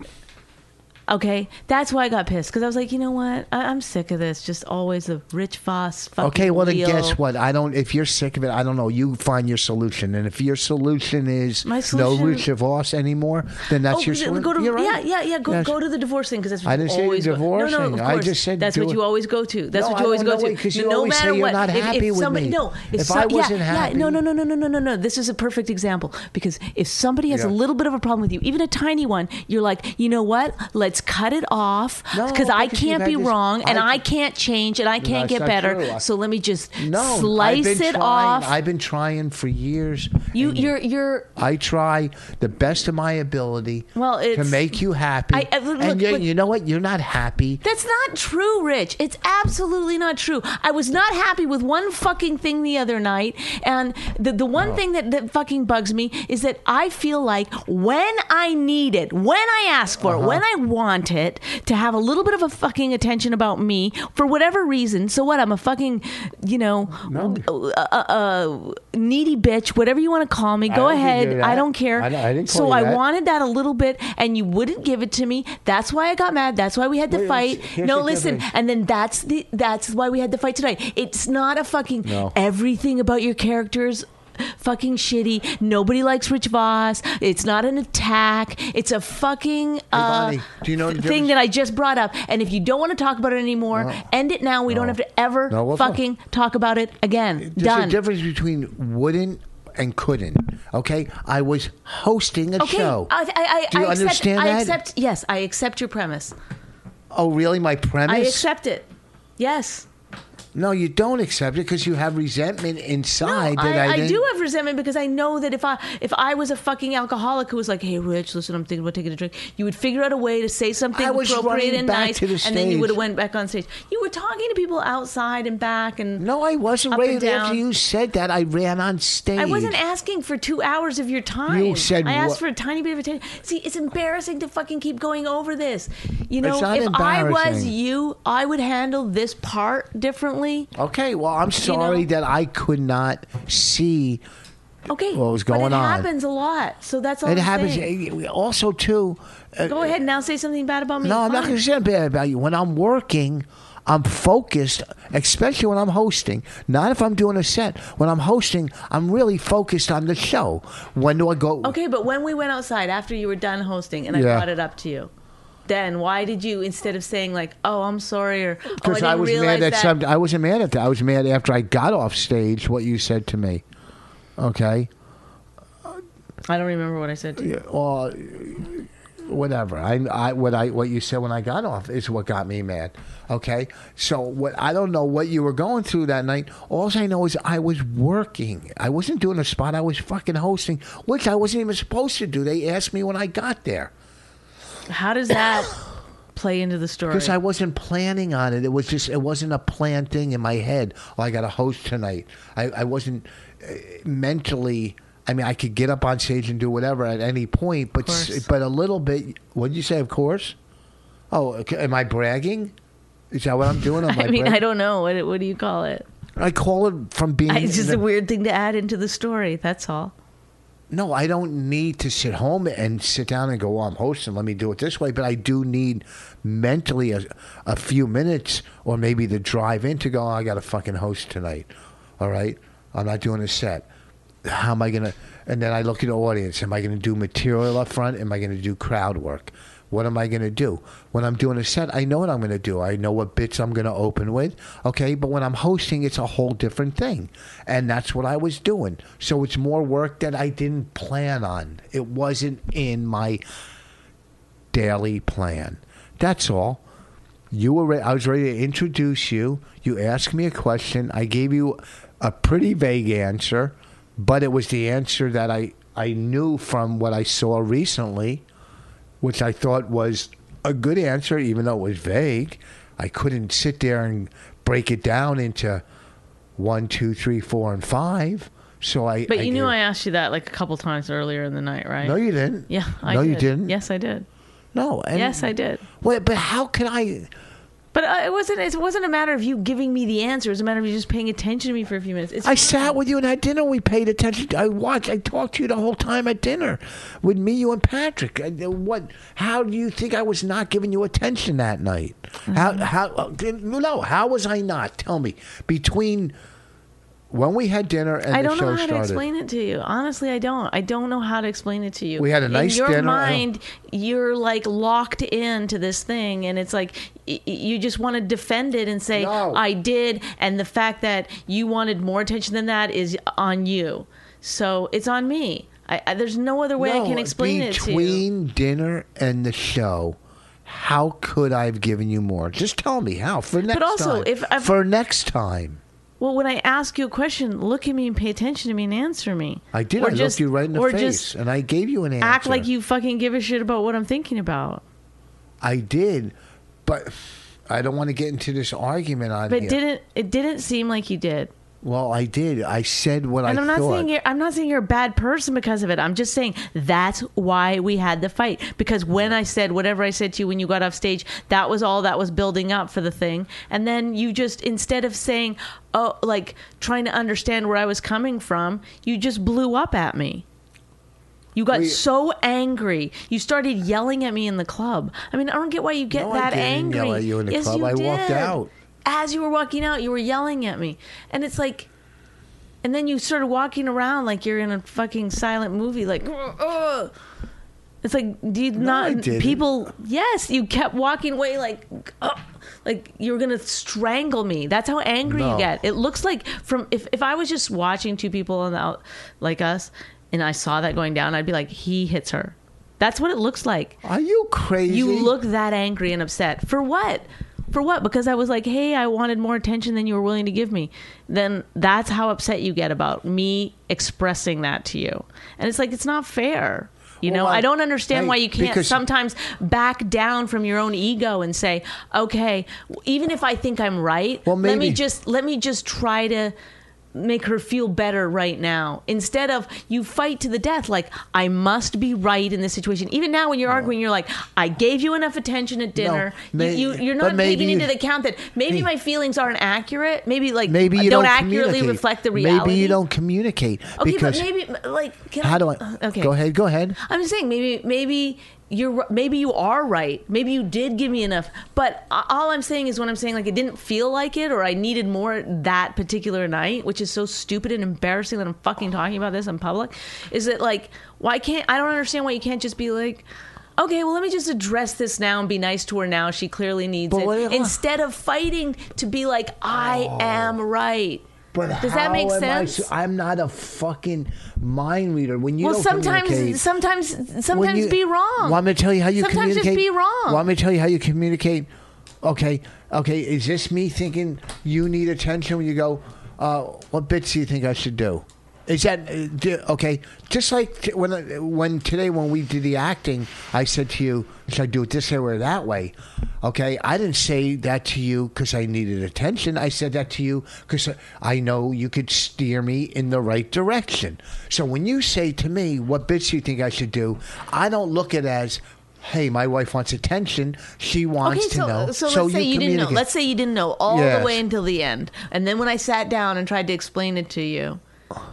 [SPEAKER 2] Okay, that's why I got pissed because I was like, you know what? I- I'm sick of this. Just always the Rich Voss. Fucking
[SPEAKER 1] Okay, well then
[SPEAKER 2] wheel.
[SPEAKER 1] guess what? I don't. If you're sick of it, I don't know. You find your solution, and if your solution is
[SPEAKER 2] My
[SPEAKER 1] no
[SPEAKER 2] solution-
[SPEAKER 1] Richard Voss anymore, then that's
[SPEAKER 2] Oh,
[SPEAKER 1] your solution.
[SPEAKER 2] go to
[SPEAKER 1] You're right.
[SPEAKER 2] yeah, yeah, yeah. Go,
[SPEAKER 1] Yes.
[SPEAKER 2] go to the divorce thing because that's what
[SPEAKER 1] I
[SPEAKER 2] you
[SPEAKER 1] didn't say
[SPEAKER 2] always go. No, no,
[SPEAKER 1] divorcing.
[SPEAKER 2] of
[SPEAKER 1] I
[SPEAKER 2] course.
[SPEAKER 1] just said
[SPEAKER 2] that's
[SPEAKER 1] do
[SPEAKER 2] what
[SPEAKER 1] it.
[SPEAKER 2] you always go to. That's
[SPEAKER 1] No,
[SPEAKER 2] what
[SPEAKER 1] I
[SPEAKER 2] you always
[SPEAKER 1] don't
[SPEAKER 2] go
[SPEAKER 1] know
[SPEAKER 2] to.
[SPEAKER 1] it, 'cause you
[SPEAKER 2] no
[SPEAKER 1] always say
[SPEAKER 2] matter
[SPEAKER 1] you're
[SPEAKER 2] what,
[SPEAKER 1] not
[SPEAKER 2] if,
[SPEAKER 1] happy
[SPEAKER 2] if
[SPEAKER 1] with
[SPEAKER 2] somebody,
[SPEAKER 1] me.
[SPEAKER 2] no,
[SPEAKER 1] If
[SPEAKER 2] some-
[SPEAKER 1] I wasn't
[SPEAKER 2] yeah,
[SPEAKER 1] happy-
[SPEAKER 2] yeah, no, no, no, no, no, no, no, no. This is a perfect example because if somebody has a
[SPEAKER 1] Yeah.
[SPEAKER 2] little bit of a problem with you, even a tiny one, you're like, you know what? Let's cut it off
[SPEAKER 1] No,
[SPEAKER 2] because I can't be wrong and
[SPEAKER 1] I-
[SPEAKER 2] I can't change and I can't
[SPEAKER 1] that's
[SPEAKER 2] get better.
[SPEAKER 1] true.
[SPEAKER 2] So let me just
[SPEAKER 1] No,
[SPEAKER 2] slice it
[SPEAKER 1] trying,
[SPEAKER 2] off.
[SPEAKER 1] I've been trying for years.
[SPEAKER 2] you, you're, you're.
[SPEAKER 1] I try the best of my ability
[SPEAKER 2] Well,
[SPEAKER 1] to make you happy.
[SPEAKER 2] I- I- look,
[SPEAKER 1] and you,
[SPEAKER 2] look-
[SPEAKER 1] you know what? You're not happy.
[SPEAKER 2] That's not true, Rich. It's absolutely not true. I was not happy with one fucking thing the other night. And the, the one thing that, that fucking bugs me is that I feel like when I need it, when I ask for it, uh-huh. when I want it, to have a little bit of a fucking attention about me for whatever reason. So what? I'm a fucking, you know, uh, uh, uh, needy bitch, whatever you want to call me. Go
[SPEAKER 1] don't
[SPEAKER 2] ahead. I don't care.
[SPEAKER 1] I I
[SPEAKER 2] so I
[SPEAKER 1] that.
[SPEAKER 2] wanted that a little bit, and you wouldn't give it to me. That's why I got mad. That's why we had to
[SPEAKER 1] Wait,
[SPEAKER 2] fight. no, listen,
[SPEAKER 1] difference.
[SPEAKER 2] and then that's the that's why we had to fight tonight. It's not a fucking
[SPEAKER 1] No.
[SPEAKER 2] everything about your characters fucking shitty. Nobody likes Rich Voss. It's not an attack. It's a fucking uh,
[SPEAKER 1] Bonnie, do you know the
[SPEAKER 2] thing that I just brought up. And if you don't want to talk about it anymore,
[SPEAKER 1] No.
[SPEAKER 2] end it now. We don't have to ever
[SPEAKER 1] No, we'll
[SPEAKER 2] fucking talk about it again.
[SPEAKER 1] There's
[SPEAKER 2] Done.
[SPEAKER 1] a difference between wouldn't and couldn't. Okay, I was hosting a
[SPEAKER 2] Okay,
[SPEAKER 1] show.
[SPEAKER 2] I, I, I,
[SPEAKER 1] Do you
[SPEAKER 2] I accept,
[SPEAKER 1] understand
[SPEAKER 2] I accept. Yes, I accept your premise.
[SPEAKER 1] oh, really? My premise?
[SPEAKER 2] I accept it. Yes.
[SPEAKER 1] No, you don't accept it because you have resentment inside
[SPEAKER 2] No,
[SPEAKER 1] that
[SPEAKER 2] I,
[SPEAKER 1] I,
[SPEAKER 2] I, do have resentment because I know that if I if I was a fucking alcoholic who was like, "Hey, Rich, listen, I'm thinking about taking a drink," you would figure out a way to say something
[SPEAKER 1] I was
[SPEAKER 2] appropriate and nice,
[SPEAKER 1] the
[SPEAKER 2] and then you would have went back on stage. You were talking to people outside and back, and
[SPEAKER 1] No, I wasn't. Right after you said that, I ran on stage.
[SPEAKER 2] I wasn't asking for two hours of your time.
[SPEAKER 1] You said
[SPEAKER 2] I asked
[SPEAKER 1] what-
[SPEAKER 2] for a tiny bit of attention. See, it's embarrassing to fucking keep going over this. You know, if I was you, I would handle this part differently.
[SPEAKER 1] Okay, well, I'm sorry
[SPEAKER 2] know?
[SPEAKER 1] that I could not see.
[SPEAKER 2] Okay,
[SPEAKER 1] What was
[SPEAKER 2] but
[SPEAKER 1] going
[SPEAKER 2] it
[SPEAKER 1] on?
[SPEAKER 2] happens a lot, so that's all.
[SPEAKER 1] It
[SPEAKER 2] I'm
[SPEAKER 1] happens.
[SPEAKER 2] saying.
[SPEAKER 1] Also, too. uh,
[SPEAKER 2] Go ahead and now. Say something bad about me.
[SPEAKER 1] No, I'm not going to say bad about you. When I'm working, I'm focused, especially when I'm hosting. Not if I'm doing a set. When I'm hosting, I'm really focused on the show. When do I go?
[SPEAKER 2] Okay, but when we went outside after you were done hosting and I
[SPEAKER 1] Yeah.
[SPEAKER 2] brought it up to you, then why did you instead of saying like, "Oh, I'm sorry," or "Oh, I didn't
[SPEAKER 1] I, was
[SPEAKER 2] realize
[SPEAKER 1] mad at
[SPEAKER 2] that,"
[SPEAKER 1] some. I wasn't mad at that. I was mad after I got off stage. What you said to me. Okay.
[SPEAKER 2] I don't remember what I said to you.
[SPEAKER 1] Well, whatever. I, I what I what you said when I got off is what got me mad. Okay, so what I don't know what you were going through that night. All I know is I was working. I wasn't doing a spot. I was fucking hosting, which I wasn't even supposed to do. They asked me when I got there
[SPEAKER 2] How does that play into the story?
[SPEAKER 1] because I wasn't planning on it. It was just it wasn't a planned thing in my head. Oh, I got a host tonight. I, I wasn't uh, mentally. I mean, I could get up on stage and do whatever at any point, but but a little bit. What did you say? Of course. Oh, okay, am I bragging? Is that what I'm doing? Am
[SPEAKER 2] I mean,
[SPEAKER 1] brag-
[SPEAKER 2] I don't know what what do you call it?
[SPEAKER 1] I call it from being.
[SPEAKER 2] It's just
[SPEAKER 1] the-
[SPEAKER 2] a weird thing to add into the story. That's all.
[SPEAKER 1] No, I don't need to sit home and sit down and go, oh, I'm hosting. Let me do it this way. But I do need mentally a, a few minutes or maybe the drive in to go, oh, I got to fucking host tonight. All right? I'm not doing a set. How am I going to. And then I look at the audience. Am I going to do material up front? Am I going to do crowd work? What am I going to do? When I'm doing a set, I know what I'm going to do. I know what bits I'm going to open with. Okay. But when I'm hosting, it's a whole different thing. And that's what I was doing. So it's more work that I didn't plan on. It wasn't in my daily plan. That's all. You were. Re- I was ready to introduce you. You asked me a question. I gave you a pretty vague answer, but it was the answer that I I knew from what I saw recently, which I thought was a good answer, even though it was vague. I couldn't sit there and break it down into one, two, three, four, and five. So I.
[SPEAKER 2] But you knew I asked you that like a couple times earlier in the night, right?
[SPEAKER 1] No, you didn't.
[SPEAKER 2] Yeah, I
[SPEAKER 1] no,
[SPEAKER 2] did.
[SPEAKER 1] you didn't.
[SPEAKER 2] Yes, I did.
[SPEAKER 1] No. And,
[SPEAKER 2] Yes, I did.
[SPEAKER 1] Wait, but how can I?
[SPEAKER 2] But uh, it wasn't. It wasn't a matter of you giving me the answer. It was a matter of you just paying attention to me for a few minutes. It's
[SPEAKER 1] I sat with you and had dinner. We paid attention. I watched. I talked to you the whole time at dinner with me, you, and Patrick. I- What? How do you think I was not giving you attention that night? How?
[SPEAKER 2] Mm-hmm.
[SPEAKER 1] How? uh, No. How was I not? Tell me. Between when we had dinner and
[SPEAKER 2] I don't
[SPEAKER 1] show
[SPEAKER 2] know how to explain it to you. Honestly, I don't. I don't know how to explain it to you.
[SPEAKER 1] We had a nice dinner.
[SPEAKER 2] in your
[SPEAKER 1] dinner.
[SPEAKER 2] Mind. You're like locked into this thing, and it's like y- you just want to defend it and say,
[SPEAKER 1] No.
[SPEAKER 2] "I did," and the fact that you wanted more attention than that is on you. So it's on me. I, I, there's no other way I can explain it to you.
[SPEAKER 1] Between dinner and the show, how could I have given you more? Just tell me how for next
[SPEAKER 2] also,
[SPEAKER 1] time.
[SPEAKER 2] if I've-
[SPEAKER 1] for next time.
[SPEAKER 2] Well, when I ask you a question, look at me and pay attention to me and answer me.
[SPEAKER 1] I did.
[SPEAKER 2] Or
[SPEAKER 1] I
[SPEAKER 2] just-
[SPEAKER 1] looked you right in the
[SPEAKER 2] or
[SPEAKER 1] face,
[SPEAKER 2] just
[SPEAKER 1] and I gave you an answer.
[SPEAKER 2] act like you fucking give a shit about what I'm thinking about.
[SPEAKER 1] I did, but I don't want to get into this argument on
[SPEAKER 2] But
[SPEAKER 1] here.
[SPEAKER 2] didn't it didn't seem like you did.
[SPEAKER 1] Well, I did. I said what
[SPEAKER 2] And
[SPEAKER 1] I
[SPEAKER 2] I'm not
[SPEAKER 1] thought.
[SPEAKER 2] saying you're I'm not saying you're a bad person because of it. I'm just saying that's why we had the fight. Because when I said whatever I said to you when you got off stage, that was all that was building up for the thing. And then you just instead of saying, Oh like trying to understand where I was coming from, you just blew up at me. You got
[SPEAKER 1] We-
[SPEAKER 2] so angry. You started yelling at me in the club. I mean, I don't get why you get
[SPEAKER 1] No, I
[SPEAKER 2] that
[SPEAKER 1] didn't
[SPEAKER 2] angry.
[SPEAKER 1] yell at you in the
[SPEAKER 2] yes,
[SPEAKER 1] club. I walked out.
[SPEAKER 2] As you were walking out, you were yelling at me. And it's like and then you started walking around like you're in a fucking silent movie, like, it's like, do you
[SPEAKER 1] I
[SPEAKER 2] not? People, yes, you kept walking away like, "Ugh," like you were gonna strangle me. That's how angry
[SPEAKER 1] No.
[SPEAKER 2] you get. It looks like from if if I was just watching two people on the out like us, and I saw that going down, I'd be like, he hits her. That's what it looks like.
[SPEAKER 1] Are you crazy?
[SPEAKER 2] You look that angry and upset. For what? For what? Because I was like, hey, I wanted more attention than you were willing to give me. Then that's how upset you get about me expressing that to you. And it's like, it's not fair. You know,
[SPEAKER 1] Well, I-
[SPEAKER 2] I don't understand
[SPEAKER 1] I-
[SPEAKER 2] why you can't sometimes back down from your own ego and say, okay, even if I think I'm right,
[SPEAKER 1] Well,
[SPEAKER 2] let me just let me just try to make her feel better right now. Instead of you fight to the death like i must be right in this situation. Even now when you're arguing you're like i gave you enough attention at dinner.
[SPEAKER 1] May-
[SPEAKER 2] you, you, you're not taking into account that maybe my feelings aren't accurate. Maybe like
[SPEAKER 1] Maybe you
[SPEAKER 2] don't,
[SPEAKER 1] don't,
[SPEAKER 2] accurately reflect the reality
[SPEAKER 1] Maybe you don't communicate
[SPEAKER 2] okay
[SPEAKER 1] because
[SPEAKER 2] but maybe like
[SPEAKER 1] how do I?
[SPEAKER 2] okay.
[SPEAKER 1] Go ahead. Go ahead.
[SPEAKER 2] I'm just saying maybe maybe you're maybe you are right. Maybe you did give me enough. But all I'm saying is when I'm saying like it didn't feel like it or I needed more that particular night, which is so stupid and embarrassing that I'm fucking talking about this in public, is that like why can't I don't understand why you can't just be like Okay, well, let me just address this now and be nice to her now. She clearly needs
[SPEAKER 1] But
[SPEAKER 2] it. Instead of fighting to be like, I oh. am right.
[SPEAKER 1] But
[SPEAKER 2] Does that make
[SPEAKER 1] am I
[SPEAKER 2] sense?
[SPEAKER 1] s- I'm not a fucking mind reader. When you
[SPEAKER 2] well, sometimes, sometimes, sometimes
[SPEAKER 1] you-
[SPEAKER 2] be wrong.
[SPEAKER 1] Want me to tell you how you
[SPEAKER 2] Sometimes just
[SPEAKER 1] communicate?
[SPEAKER 2] be wrong.
[SPEAKER 1] Want me to tell you how you communicate? Okay, okay. Is this me thinking you need attention when you go? Uh, what bits do you think I should do? Is that uh, okay? Just like when when today when we did the acting, I said to you, "Should I do it this way or that way?" Okay, I didn't say that to you because I needed attention. I said that to you because I know you could steer me in the right direction. So when you say to me, "What bits do you think I should do?" I don't look at it as Hey, my wife wants attention. She wants
[SPEAKER 2] Okay,
[SPEAKER 1] to
[SPEAKER 2] so,
[SPEAKER 1] know.
[SPEAKER 2] so let's say you, didn't know. Let's say you didn't know all
[SPEAKER 1] Yes.
[SPEAKER 2] the way until the end, and then when I sat down and tried to explain it to you,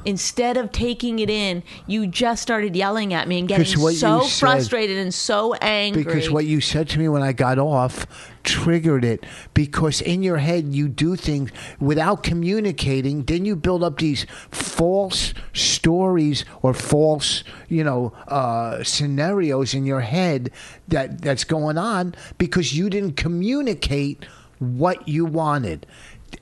[SPEAKER 2] instead of taking it in, you just started yelling at me and getting so
[SPEAKER 1] said-
[SPEAKER 2] frustrated and so angry.
[SPEAKER 1] Because what you said to me when I got off triggered it. Because in your head, you do things without communicating. Then you build up these false stories or false, you know, uh, scenarios in your head that that's going on because you didn't communicate what you wanted.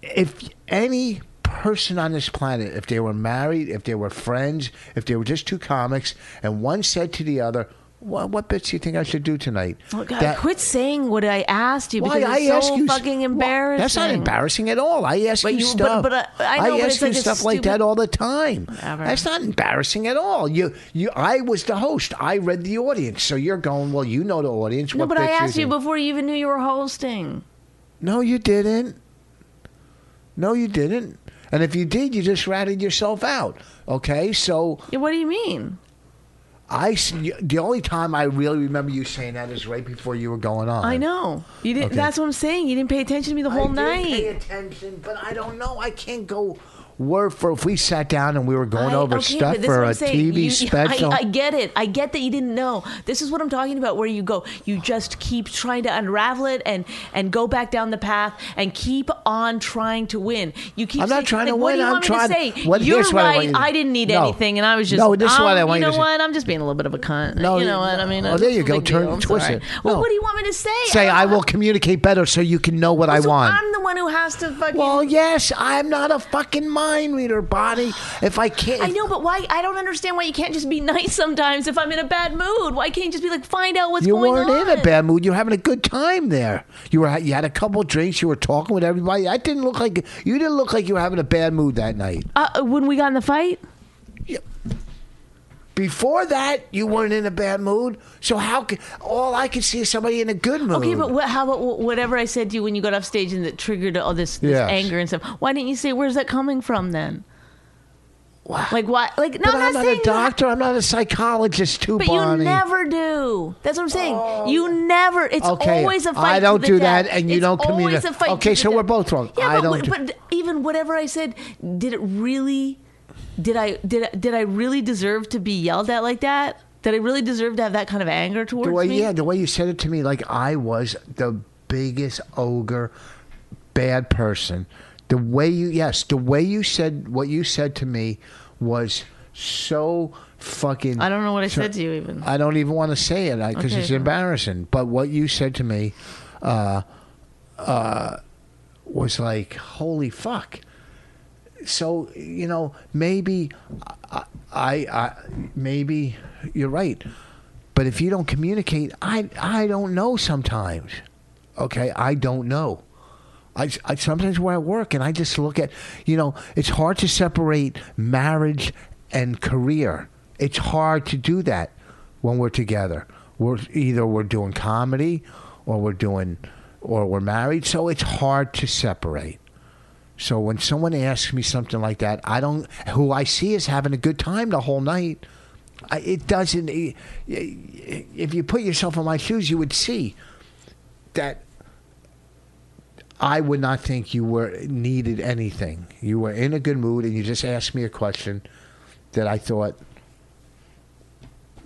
[SPEAKER 1] If any person on this planet, if they were married, if they were friends, if they were just two comics, and one said to the other, well, what bits do you think I should do tonight?
[SPEAKER 2] Oh, God,
[SPEAKER 1] That-
[SPEAKER 2] quit saying what I asked you
[SPEAKER 1] why
[SPEAKER 2] because
[SPEAKER 1] I
[SPEAKER 2] it's
[SPEAKER 1] ask
[SPEAKER 2] so
[SPEAKER 1] you
[SPEAKER 2] fucking
[SPEAKER 1] Well,
[SPEAKER 2] embarrassing.
[SPEAKER 1] that's not embarrassing at all. I ask
[SPEAKER 2] But
[SPEAKER 1] you,
[SPEAKER 2] you-
[SPEAKER 1] stuff.
[SPEAKER 2] but, uh, I know, but
[SPEAKER 1] ask
[SPEAKER 2] it's like
[SPEAKER 1] you
[SPEAKER 2] a
[SPEAKER 1] stuff like that all the time.
[SPEAKER 2] Whatever.
[SPEAKER 1] That's not embarrassing at all. You, you. I was the host. I read the audience, so you're going. Well, you know the audience.
[SPEAKER 2] No,
[SPEAKER 1] what
[SPEAKER 2] but I asked you
[SPEAKER 1] think?"
[SPEAKER 2] before you even knew you were hosting.
[SPEAKER 1] No, you didn't. No, you didn't. And if you did, you just ratted yourself out. Okay, so
[SPEAKER 2] Yeah, What do you mean?
[SPEAKER 1] I the only time I really remember you saying that is right before you were going on.
[SPEAKER 2] I know you didn't.
[SPEAKER 1] Okay.
[SPEAKER 2] That's what I'm saying. You didn't pay attention to me the
[SPEAKER 1] I
[SPEAKER 2] whole
[SPEAKER 1] did
[SPEAKER 2] night.
[SPEAKER 1] pay attention, but I don't know. I can't go word for if we sat down and we were going
[SPEAKER 2] I-
[SPEAKER 1] over
[SPEAKER 2] okay,
[SPEAKER 1] stuff
[SPEAKER 2] but this is
[SPEAKER 1] for a
[SPEAKER 2] saying.
[SPEAKER 1] TV
[SPEAKER 2] You-
[SPEAKER 1] special.
[SPEAKER 2] I, I get it. I get that you didn't know. This is what I'm talking about. Where you go, you just keep trying to unravel it and and go back down the path and keep on trying to win. You keep.
[SPEAKER 1] I'm not
[SPEAKER 2] saying-
[SPEAKER 1] trying to
[SPEAKER 2] like, What
[SPEAKER 1] win.
[SPEAKER 2] do you
[SPEAKER 1] I'm
[SPEAKER 2] want
[SPEAKER 1] trying-
[SPEAKER 2] me to say?
[SPEAKER 1] what-
[SPEAKER 2] You're
[SPEAKER 1] here's what I want
[SPEAKER 2] right.
[SPEAKER 1] you to-
[SPEAKER 2] I didn't need
[SPEAKER 1] No.
[SPEAKER 2] anything, and I was just.
[SPEAKER 1] No, this is what
[SPEAKER 2] um,
[SPEAKER 1] I want
[SPEAKER 2] You
[SPEAKER 1] you
[SPEAKER 2] know
[SPEAKER 1] to say.
[SPEAKER 2] what? I'm just being a little bit of a cunt.
[SPEAKER 1] No,
[SPEAKER 2] you know what I mean?
[SPEAKER 1] oh, there you go. Turn- twist it.
[SPEAKER 2] Well, what do you want me to say?
[SPEAKER 1] Say I will communicate better so you can know what I want.
[SPEAKER 2] I'm the one who has to fucking.
[SPEAKER 1] well, yes, I'm not a fucking mind reader, Bonnie. If I can't,
[SPEAKER 2] I know, but why? I don't understand why you can't just be nice sometimes if I'm in a bad mood. Why can't you just be like, find out what's
[SPEAKER 1] You
[SPEAKER 2] going on?
[SPEAKER 1] You weren't in a bad mood. You were having a good time there. You were. You had a couple drinks. You were talking with everybody. I didn't look like you didn't look like you were having a bad mood that night.
[SPEAKER 2] Uh, when we got in the fight,
[SPEAKER 1] Before that, you weren't in a bad mood. So how? Can, all I could see is somebody in a good mood.
[SPEAKER 2] okay, but what, how about wh- whatever I said to you when you got off stage and that triggered all this, this
[SPEAKER 1] Yes.
[SPEAKER 2] anger and stuff? Why didn't you say where's that coming from then?
[SPEAKER 1] Wow.
[SPEAKER 2] Like why? Like no,
[SPEAKER 1] but
[SPEAKER 2] I'm
[SPEAKER 1] I'm
[SPEAKER 2] not
[SPEAKER 1] not a doctor. I'm not a psychologist, too,
[SPEAKER 2] But
[SPEAKER 1] Bonnie.
[SPEAKER 2] you never do. That's what I'm saying. Oh. You never. It's
[SPEAKER 1] Okay,
[SPEAKER 2] always a fight.
[SPEAKER 1] I don't do
[SPEAKER 2] death.
[SPEAKER 1] that, and you
[SPEAKER 2] It's
[SPEAKER 1] don't communicate. Okay, so we're both wrong.
[SPEAKER 2] Yeah,
[SPEAKER 1] I
[SPEAKER 2] but,
[SPEAKER 1] don't
[SPEAKER 2] But,
[SPEAKER 1] do-
[SPEAKER 2] even whatever I said, did it really? Did I did did I really deserve to be yelled at like that? Did I really deserve to have that kind of anger towards
[SPEAKER 1] The way,
[SPEAKER 2] me?
[SPEAKER 1] yeah, the way you said it to me, like I was the biggest ogre, bad person. The way you, yes, the way you said what you said to me was so fucking.
[SPEAKER 2] I don't know what I
[SPEAKER 1] so-
[SPEAKER 2] said to you even.
[SPEAKER 1] I don't even want to say it because
[SPEAKER 2] Okay,
[SPEAKER 1] it's embarrassing. But what you said to me, uh, uh, was like, holy fuck. So you know, maybe I, I, I, maybe you're right. But if you don't communicate, I, I don't know sometimes. Okay, I don't know. I, I sometimes we're work and I just look at, you know, it's hard to separate marriage and career. It's hard to do that when we're together. We're either we're doing comedy or we're doing or we're married, so it's hard to separate. So when someone asks me something like that, I don't who I see is having a good time the whole night. I, it doesn't. If you put yourself in my shoes, you would see that I would not think you were needed anything. You were in a good mood, and you just asked me a question that I thought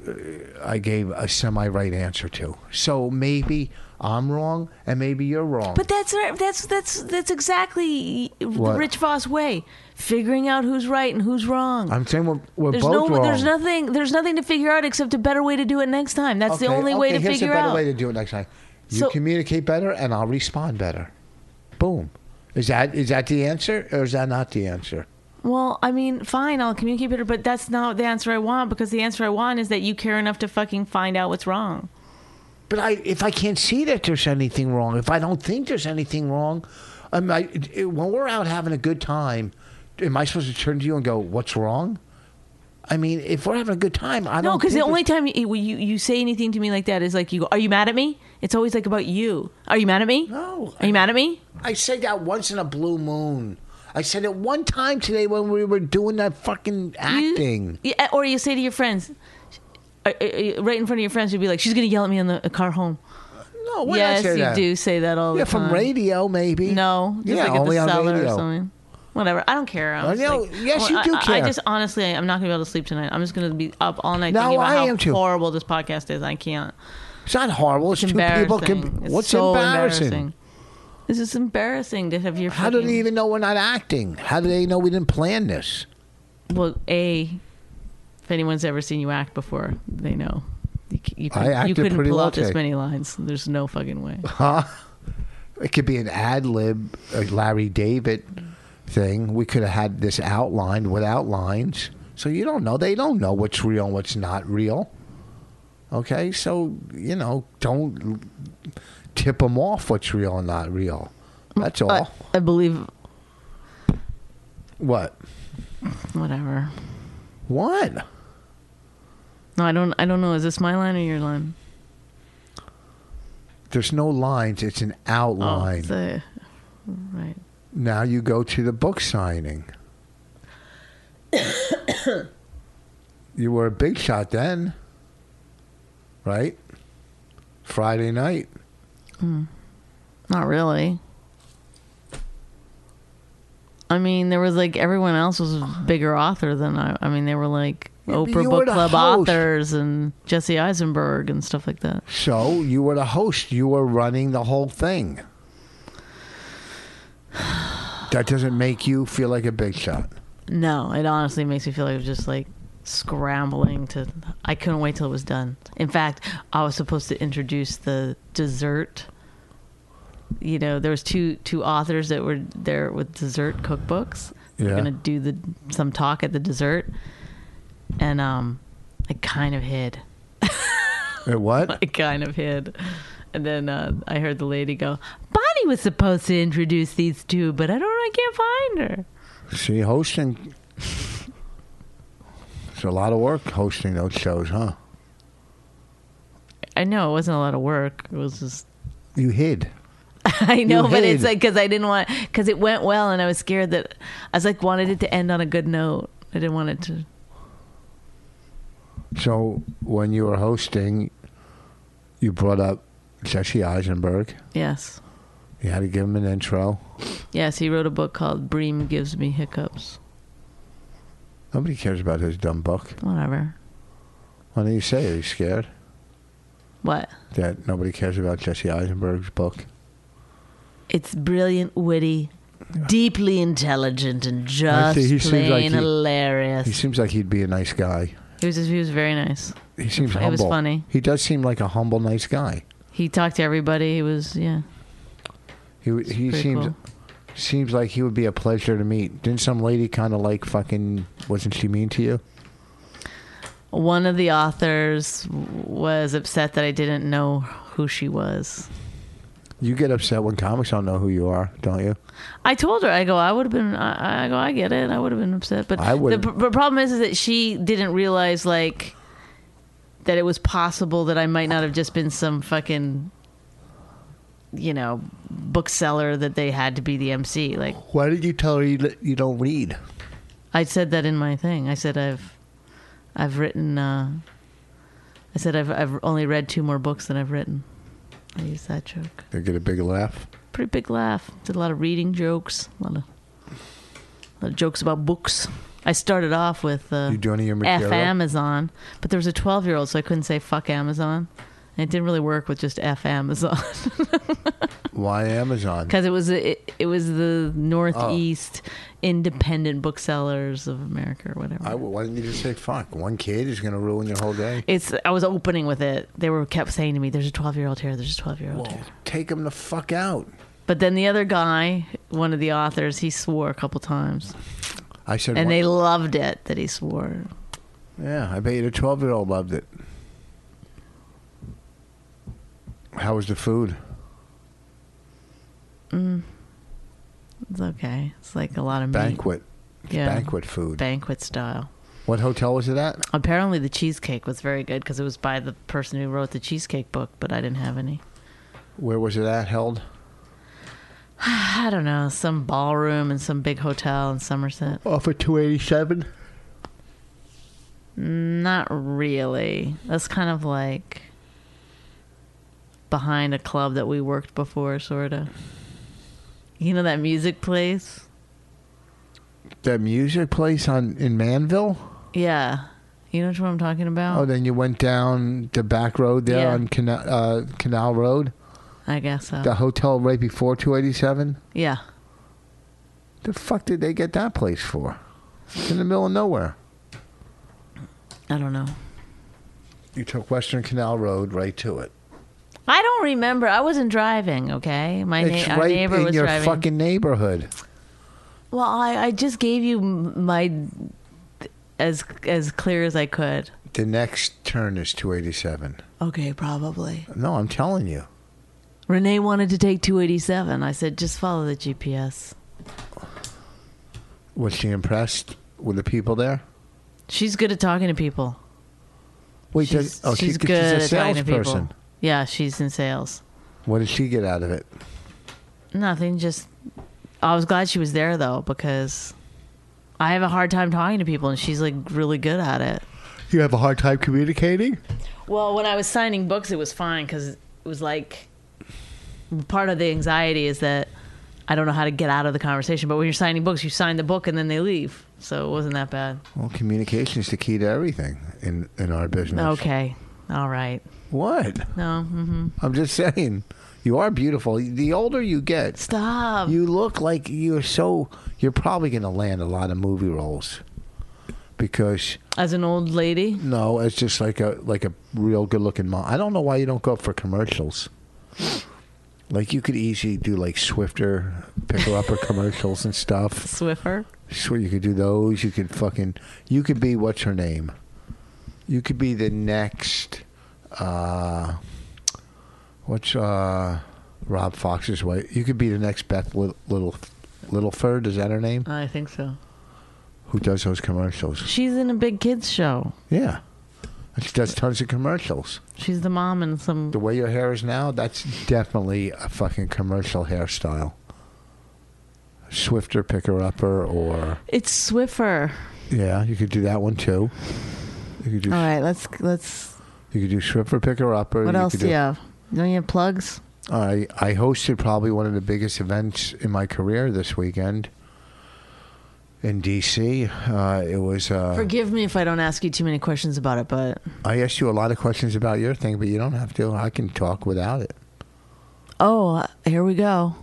[SPEAKER 1] uh, I gave a semi right answer to. So maybe I'm wrong, and maybe you're wrong.
[SPEAKER 2] But that's. That's that's that's exactly the
[SPEAKER 1] What?
[SPEAKER 2] Rich Vos way, figuring out who's right and who's wrong.
[SPEAKER 1] I'm saying we're, we're
[SPEAKER 2] there's
[SPEAKER 1] both
[SPEAKER 2] no,
[SPEAKER 1] wrong.
[SPEAKER 2] there's nothing, there's nothing to figure out except a better way to do it next time. That's the
[SPEAKER 1] Okay,
[SPEAKER 2] only way
[SPEAKER 1] okay,
[SPEAKER 2] to
[SPEAKER 1] here's
[SPEAKER 2] figure
[SPEAKER 1] a better
[SPEAKER 2] out.
[SPEAKER 1] way to do it next time. You
[SPEAKER 2] So-
[SPEAKER 1] communicate better, and I'll respond better. Boom. Is that is that the answer, or is that not the answer?
[SPEAKER 2] Well, I mean, fine, I'll communicate better, but that's not the answer I want because the answer I want is that you care enough to fucking find out what's wrong.
[SPEAKER 1] But I, if I can't see that there's anything wrong, if I don't think there's anything wrong, am I, it- when we're out having a good time, am I supposed to turn to you and go, "What's wrong"? I mean, if we're having a good time, I don't.
[SPEAKER 2] No, because the only time you, you you say anything to me like that is like you go, "Are you mad at me?" It's always like about you. Are you mad at me?
[SPEAKER 1] No.
[SPEAKER 2] Are you mad at me?
[SPEAKER 1] I said that once in a blue moon. I said it one time today when we were doing that fucking
[SPEAKER 2] You-
[SPEAKER 1] acting.
[SPEAKER 2] yeah, or you say to your friends, right in front of your friends, you'd be like, "She's gonna yell at me in the car home."
[SPEAKER 1] no, I
[SPEAKER 2] yes,
[SPEAKER 1] say
[SPEAKER 2] you
[SPEAKER 1] that?
[SPEAKER 2] do say that all
[SPEAKER 1] Yeah,
[SPEAKER 2] the time.
[SPEAKER 1] Yeah, from radio, maybe.
[SPEAKER 2] No, just
[SPEAKER 1] yeah,
[SPEAKER 2] like at
[SPEAKER 1] only
[SPEAKER 2] the
[SPEAKER 1] on
[SPEAKER 2] cellar
[SPEAKER 1] radio.
[SPEAKER 2] or something. Whatever. I don't care. I'm
[SPEAKER 1] I
[SPEAKER 2] just like-
[SPEAKER 1] Yes, you
[SPEAKER 2] I-
[SPEAKER 1] do
[SPEAKER 2] I, I just honestly, I'm not gonna be able to sleep tonight. I'm just gonna be up all night
[SPEAKER 1] No,
[SPEAKER 2] thinking about
[SPEAKER 1] I
[SPEAKER 2] how
[SPEAKER 1] am too.
[SPEAKER 2] horrible this podcast is. I can't.
[SPEAKER 1] It's not horrible. It's,
[SPEAKER 2] It's
[SPEAKER 1] two people.
[SPEAKER 2] embarrassing.
[SPEAKER 1] Can,
[SPEAKER 2] It's
[SPEAKER 1] what's
[SPEAKER 2] so
[SPEAKER 1] embarrassing?
[SPEAKER 2] This is embarrassing to have your.
[SPEAKER 1] How do they even know we're not acting? How do they know we didn't plan this?
[SPEAKER 2] Well, a, if anyone's ever seen you act before, they know. You, you, couldn't-
[SPEAKER 1] acted
[SPEAKER 2] you couldn't
[SPEAKER 1] pretty
[SPEAKER 2] pull
[SPEAKER 1] well
[SPEAKER 2] out this
[SPEAKER 1] today.
[SPEAKER 2] many lines. There's no fucking way.
[SPEAKER 1] Huh? It could be an ad lib, a Larry David thing. We could have had this outlined without lines. So you don't know. They don't know what's real and what's not real. Okay, so you know, don't tip them off what's real and not real. That's all.
[SPEAKER 2] I, I believe
[SPEAKER 1] what?
[SPEAKER 2] whatever.
[SPEAKER 1] What?
[SPEAKER 2] No, I don't. I don't know. Is this my line or your line?
[SPEAKER 1] There's no lines. It's an
[SPEAKER 2] Oh,
[SPEAKER 1] outline.
[SPEAKER 2] it's a- right.
[SPEAKER 1] Now you go to the book signing. you were a big shot then. right? Friday night. Hmm.
[SPEAKER 2] Not really. I mean, there was like everyone else was a bigger author than I. I mean, they were like Oprah Book Club
[SPEAKER 1] host.
[SPEAKER 2] authors and Jesse Eisenberg and stuff like that.
[SPEAKER 1] So you were the host. You were running the whole thing. That doesn't make you feel like a big shot.
[SPEAKER 2] No, it honestly makes me feel like I was just like scrambling to. I couldn't wait till it was done. In fact, I was supposed to introduce the dessert. You know, there was two two authors that were there with dessert cookbooks. They're
[SPEAKER 1] Yeah.
[SPEAKER 2] gonna do the some talk at the dessert, and um, I kind of hid.
[SPEAKER 1] Uh, What?
[SPEAKER 2] I kind of hid. And then uh, I heard the lady go, Bonnie was supposed to introduce these two, but I don't I can't find her.
[SPEAKER 1] See, hosting. It's a lot of work hosting those shows, huh?
[SPEAKER 2] I know it wasn't a lot of work. It was just
[SPEAKER 1] You hid.
[SPEAKER 2] I know,
[SPEAKER 1] You
[SPEAKER 2] but it's like because I didn't want because it went well, and I was scared that I was like wanted it to end on a good note. I didn't want it to.
[SPEAKER 1] So when you were hosting, you brought up Jesse Eisenberg.
[SPEAKER 2] Yes,
[SPEAKER 1] You had to give him an intro.
[SPEAKER 2] yes. He wrote a book called "Bream Gives Me Hiccups."
[SPEAKER 1] Nobody cares about his dumb book.
[SPEAKER 2] Whatever.
[SPEAKER 1] Why don't you say? Are you scared
[SPEAKER 2] What?
[SPEAKER 1] that nobody cares about Jesse Eisenberg's book?
[SPEAKER 2] It's brilliant, witty, deeply intelligent, and just
[SPEAKER 1] think he seems
[SPEAKER 2] plain
[SPEAKER 1] like he-
[SPEAKER 2] hilarious.
[SPEAKER 1] He seems like he'd be a nice guy.
[SPEAKER 2] He was he was very nice.
[SPEAKER 1] He seems
[SPEAKER 2] It
[SPEAKER 1] humble.
[SPEAKER 2] was funny.
[SPEAKER 1] He does seem like a humble, nice guy.
[SPEAKER 2] He talked to everybody. He was yeah.
[SPEAKER 1] He he seems
[SPEAKER 2] cool.
[SPEAKER 1] seems like he would be a pleasure to meet. Didn't some lady kind of like fucking? Wasn't she mean to you?
[SPEAKER 2] One of the authors was upset that I didn't know who she was.
[SPEAKER 1] You get upset when comics don't know who you are, don't you?
[SPEAKER 2] I told her, I go, I would have been, I, I go, I get it. I would have been upset. But
[SPEAKER 1] I
[SPEAKER 2] the, pr- the problem is, is that she didn't realize, like, that it was possible that I might not have just been some fucking, you know, bookseller that they had to be the MC. Like,
[SPEAKER 1] Why did you tell her you, you don't read?
[SPEAKER 2] I said that in my thing. I said I've, I've written, uh, I said I've, I've only read two more books than I've written. I use that joke.
[SPEAKER 1] They get a big laugh.
[SPEAKER 2] Pretty big laugh. Did a lot of reading jokes. A lot of, a lot of jokes about books. I started off with uh,
[SPEAKER 1] You do any of your
[SPEAKER 2] F? Amazon, but there was a 12 year old, so I couldn't say fuck Amazon. It didn't really work with just F Amazon
[SPEAKER 1] Why Amazon?
[SPEAKER 2] because it was it, it was the Northeast oh. independent booksellers of America or whatever.
[SPEAKER 1] I, why didn't you just say fuck? One kid is going to ruin your whole day.
[SPEAKER 2] it's I was opening with it. They were kept saying to me, "There's a 12 year old here. There's a 12 year old here."
[SPEAKER 1] take him the fuck out.
[SPEAKER 2] But then the other guy, one of the authors, he swore a couple times,
[SPEAKER 1] I said,
[SPEAKER 2] and
[SPEAKER 1] "What?"
[SPEAKER 2] they loved it that he swore.
[SPEAKER 1] yeah, I bet you the 12 year old loved it. How was the food?
[SPEAKER 2] Mm, It's okay. It's like a lot of.
[SPEAKER 1] Banquet.
[SPEAKER 2] Yeah.
[SPEAKER 1] Banquet food.
[SPEAKER 2] banquet style.
[SPEAKER 1] what hotel was it at?
[SPEAKER 2] Apparently, the cheesecake was very good because it was by the person who wrote the cheesecake book, but I didn't have any.
[SPEAKER 1] Where was it at? Held?
[SPEAKER 2] I don't know, some ballroom in some big hotel in Somerset.
[SPEAKER 1] Off of 287.
[SPEAKER 2] Not really. That's kind of like behind a club that we worked before, sort of. You know that music place?
[SPEAKER 1] That music place on in Manville?
[SPEAKER 2] Yeah. You know what I'm talking about?
[SPEAKER 1] Oh, then you went down the back road there
[SPEAKER 2] Yeah.
[SPEAKER 1] on Canal, uh, Canal Road?
[SPEAKER 2] I guess so.
[SPEAKER 1] The hotel right before 287?
[SPEAKER 2] yeah.
[SPEAKER 1] The fuck did they get that place for? It's in the middle of nowhere.
[SPEAKER 2] I don't know.
[SPEAKER 1] You took Western Canal Road right to it.
[SPEAKER 2] I don't remember. I wasn't driving, okay? My
[SPEAKER 1] It's
[SPEAKER 2] na- our
[SPEAKER 1] right
[SPEAKER 2] neighbor
[SPEAKER 1] in
[SPEAKER 2] was
[SPEAKER 1] your
[SPEAKER 2] driving.
[SPEAKER 1] fucking neighborhood.
[SPEAKER 2] Well, I, I just gave you my as as clear as I could.
[SPEAKER 1] The next turn is 287.
[SPEAKER 2] Okay, probably.
[SPEAKER 1] No, I'm telling you.
[SPEAKER 2] Renee wanted to take 287. I said, just follow the GPS.
[SPEAKER 1] Was she impressed with the people there?
[SPEAKER 2] She's good at talking to people.
[SPEAKER 1] Wait,
[SPEAKER 2] she's,
[SPEAKER 1] does- oh, she-
[SPEAKER 2] she's
[SPEAKER 1] 'cause
[SPEAKER 2] good
[SPEAKER 1] she's a
[SPEAKER 2] at talking to people.
[SPEAKER 1] salesperson.
[SPEAKER 2] Yeah, she's in sales.
[SPEAKER 1] What did she get out of it?
[SPEAKER 2] Nothing. Just I was glad she was there though because I have a hard time talking to people, and she's like really good at it.
[SPEAKER 1] You have a hard time communicating?
[SPEAKER 2] Well, when I was signing books, it was fine because it was like part of the anxiety is that I don't know how to get out of the conversation. But when you're signing books, you sign the book and then they leave, so it wasn't that bad.
[SPEAKER 1] Well, communication is the key to everything in in our business.
[SPEAKER 2] Okay, all right.
[SPEAKER 1] What?
[SPEAKER 2] No, hmm
[SPEAKER 1] I'm just saying. You are beautiful. The older you get,
[SPEAKER 2] stop.
[SPEAKER 1] you look like you're so. You're probably going to land a lot of movie roles because
[SPEAKER 2] As an old lady,
[SPEAKER 1] no, it's just like a like a real good looking mom. I don't know why you don't go up for commercials. Like you could easily do like Swifter picker upper commercials and stuff.
[SPEAKER 2] Swiffer.
[SPEAKER 1] Sure, you could do those. You could fucking. You could be what's her name? You could be the next. Uh What's uh Rob Fox's wife? You could be the next Beth Little Little Littleford. Is that her name?
[SPEAKER 2] I think so.
[SPEAKER 1] Who does those commercials?
[SPEAKER 2] She's in a big kids show.
[SPEAKER 1] Yeah, And she does tons of commercials.
[SPEAKER 2] She's the mom in some.
[SPEAKER 1] The way your hair is now, that's definitely a fucking commercial hairstyle. Swifter picker upper, or
[SPEAKER 2] It's Swiffer.
[SPEAKER 1] yeah, you could do that one too. You could do
[SPEAKER 2] All right, let's let's.
[SPEAKER 1] You could do Swiffer picker upper.
[SPEAKER 2] What
[SPEAKER 1] you
[SPEAKER 2] else do you have? Don't you have plugs?
[SPEAKER 1] I I hosted probably one of the biggest events in my career this weekend in DC. Uh, it was. Uh,
[SPEAKER 2] Forgive me if I don't ask you too many questions about it, but
[SPEAKER 1] I asked you a lot of questions about your thing, but you don't have to. I can talk without it.
[SPEAKER 2] oh, here we go.